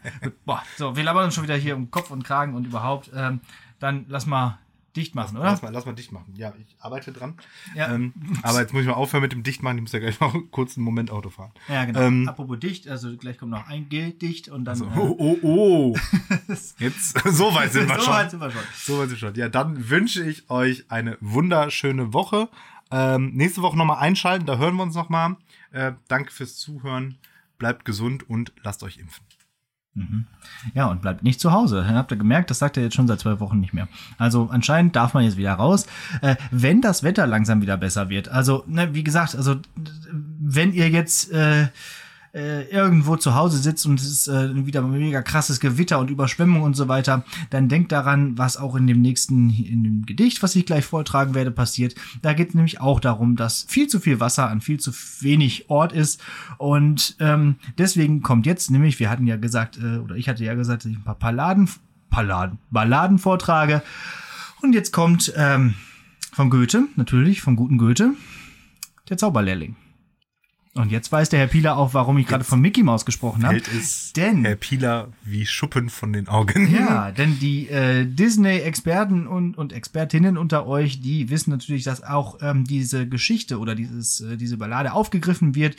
Boah, so, wir labern uns schon wieder hier um Kopf und Kragen und überhaupt. Ähm, dann lass mal dicht machen, oder? Lass mal, lass mal dicht machen. Ja, ich arbeite dran. Ja. Ähm, aber jetzt muss ich mal aufhören mit dem Dichtmachen. Ich muss ja gleich noch <laughs> kurz einen Moment Auto fahren. Ja, genau. Ähm, Apropos dicht, also gleich kommt noch ein Gedicht und dann. so, äh, oh, oh, oh. <laughs> Jetzt, <laughs> so weit sind wir so schon. weit sind wir schon. So weit sind wir schon. Ja, dann wünsche ich euch eine wunderschöne Woche. Ähm, nächste Woche nochmal einschalten, da hören wir uns nochmal. Äh, danke fürs Zuhören. Bleibt gesund und lasst euch impfen. Ja, und bleibt nicht zu Hause. Habt ihr gemerkt, das sagt er jetzt schon seit zwei Wochen nicht mehr. Also anscheinend darf man jetzt wieder raus, äh, wenn das Wetter langsam wieder besser wird. Also, ne, wie gesagt, also wenn ihr jetzt äh, äh, irgendwo zu Hause sitzt und es ist äh, wieder mega krasses Gewitter und Überschwemmung und so weiter, dann denkt daran, was auch in dem nächsten, in dem Gedicht, was ich gleich vortragen werde, passiert. Da geht es nämlich auch darum, dass viel zu viel Wasser an viel zu wenig Ort ist. Und ähm, deswegen kommt jetzt nämlich, wir hatten ja gesagt, äh, oder ich hatte ja gesagt, dass ich ein paar Palladen, Palladen, Balladen vortrage. Und jetzt kommt ähm, von Goethe, natürlich, vom guten Goethe, der Zauberlehrling. Und jetzt weiß der Herr Pieler auch, warum ich gerade von Mickey Mouse gesprochen habe. Es Denn Herr Pieler wie Schuppen von den Augen. ja, denn die äh, Disney-Experten und, und Expertinnen unter euch, die wissen natürlich, dass auch ähm, diese Geschichte oder dieses, äh, diese Ballade aufgegriffen wird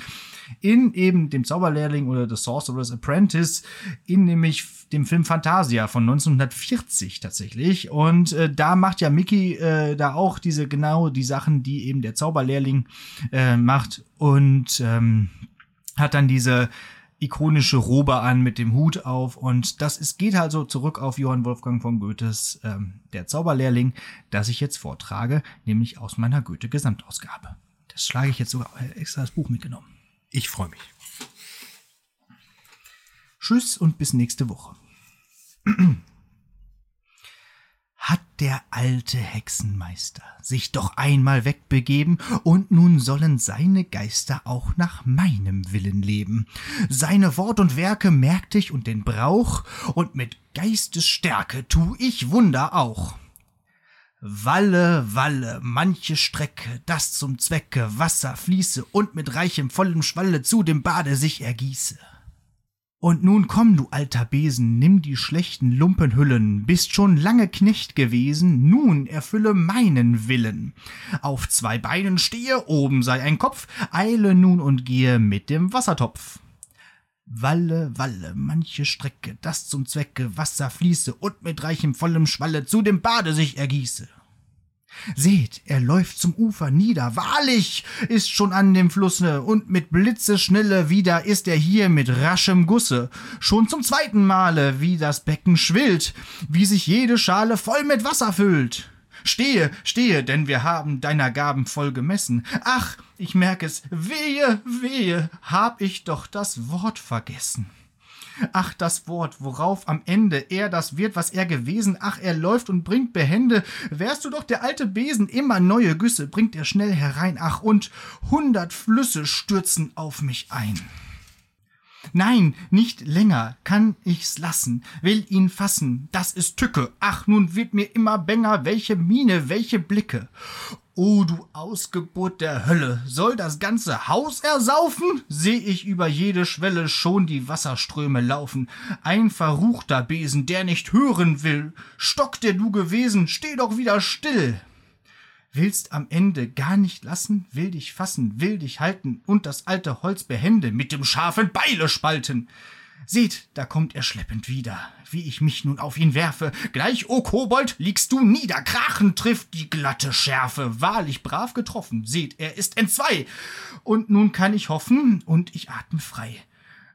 in eben dem Zauberlehrling oder The Sorcerer's Apprentice, in nämlich dem Film Fantasia von 1940 tatsächlich. Und äh, da macht ja Mickey äh, da auch diese genau die Sachen, die eben der Zauberlehrling äh, macht. Und ähm, hat dann diese ikonische Robe an mit dem Hut auf und das ist, geht also zurück auf Johann Wolfgang von Goethes ähm, Der Zauberlehrling, das ich jetzt vortrage, nämlich aus meiner Goethe-Gesamtausgabe. Das schlage ich jetzt sogar äh, extra das Buch mitgenommen. Ich freue mich. Tschüss und bis nächste Woche. <clears throat> Hat der alte Hexenmeister sich doch einmal wegbegeben, und nun sollen seine Geister auch nach meinem Willen leben. Seine Wort und Werke merkt ich und den Brauch, und mit Geistesstärke tu ich Wunder auch. Walle, Walle, manche Strecke, das zum Zwecke Wasser fließe und mit reichem vollem Schwalle zu dem Bade sich ergieße. Und nun komm, du alter Besen, nimm die schlechten Lumpenhüllen, bist schon lange Knecht gewesen, nun erfülle meinen Willen. Auf zwei Beinen stehe, oben sei ein Kopf, eile nun und gehe mit dem Wassertopf. Walle, Walle, manche Strecke, das zum Zwecke Wasser fließe und mit reichem vollem Schwalle zu dem Bade sich ergieße. Seht, er läuft zum Ufer nieder, wahrlich ist schon an dem Flusse, und mit Blitzeschnelle wieder ist er hier mit raschem Gusse, schon zum zweiten Male, wie das Becken schwillt, wie sich jede Schale voll mit Wasser füllt. Stehe, stehe, denn wir haben deiner Gaben voll gemessen. Ach, ich merk es, wehe, wehe, hab ich doch das Wort vergessen. Ach, das Wort, worauf am Ende er das wird, was er gewesen. Ach, er läuft und bringt Behände. Wärst du doch der alte Besen, immer neue Güsse bringt er schnell herein. Ach, und hundert Flüsse stürzen auf mich ein. Nein, nicht länger kann ich's lassen, will ihn fassen, das ist Tücke. Ach, nun wird mir immer bänger, welche Miene, welche Blicke. O du Ausgeburt der Hölle, soll das ganze Haus ersaufen? Seh ich über jede Schwelle schon die Wasserströme laufen. Ein verruchter Besen, der nicht hören will. Stock, der du gewesen, steh doch wieder still. Willst am Ende gar nicht lassen, will dich fassen, will dich halten und das alte Holz behende mit dem scharfen Beile spalten. Seht, da kommt er schleppend wieder, wie ich mich nun auf ihn werfe. Gleich, o Kobold, liegst du nieder, Krachen trifft die glatte Schärfe. Wahrlich brav getroffen, seht, er ist entzwei. Und nun kann ich hoffen, und ich atme frei.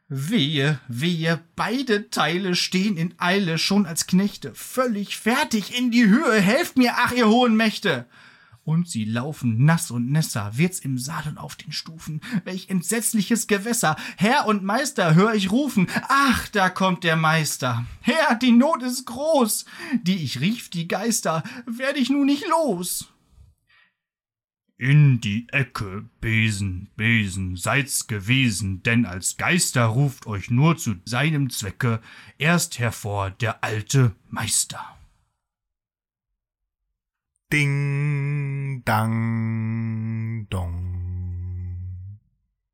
Wehe, wehe, beide Teile stehen in Eile schon als Knechte, völlig fertig in die Höhe, helft mir, ach ihr hohen Mächte! Und sie laufen nass und nässer, wird's im Saal und auf den Stufen. Welch entsetzliches Gewässer! Herr und Meister, hör ich rufen. Ach, da kommt der Meister. Herr, die Not ist groß. Die ich rief, die Geister, werd ich nun nicht los. In die Ecke, Besen, Besen, seid's gewesen, denn als Geister ruft euch nur zu seinem Zwecke erst hervor der alte Meister. 叮当咚。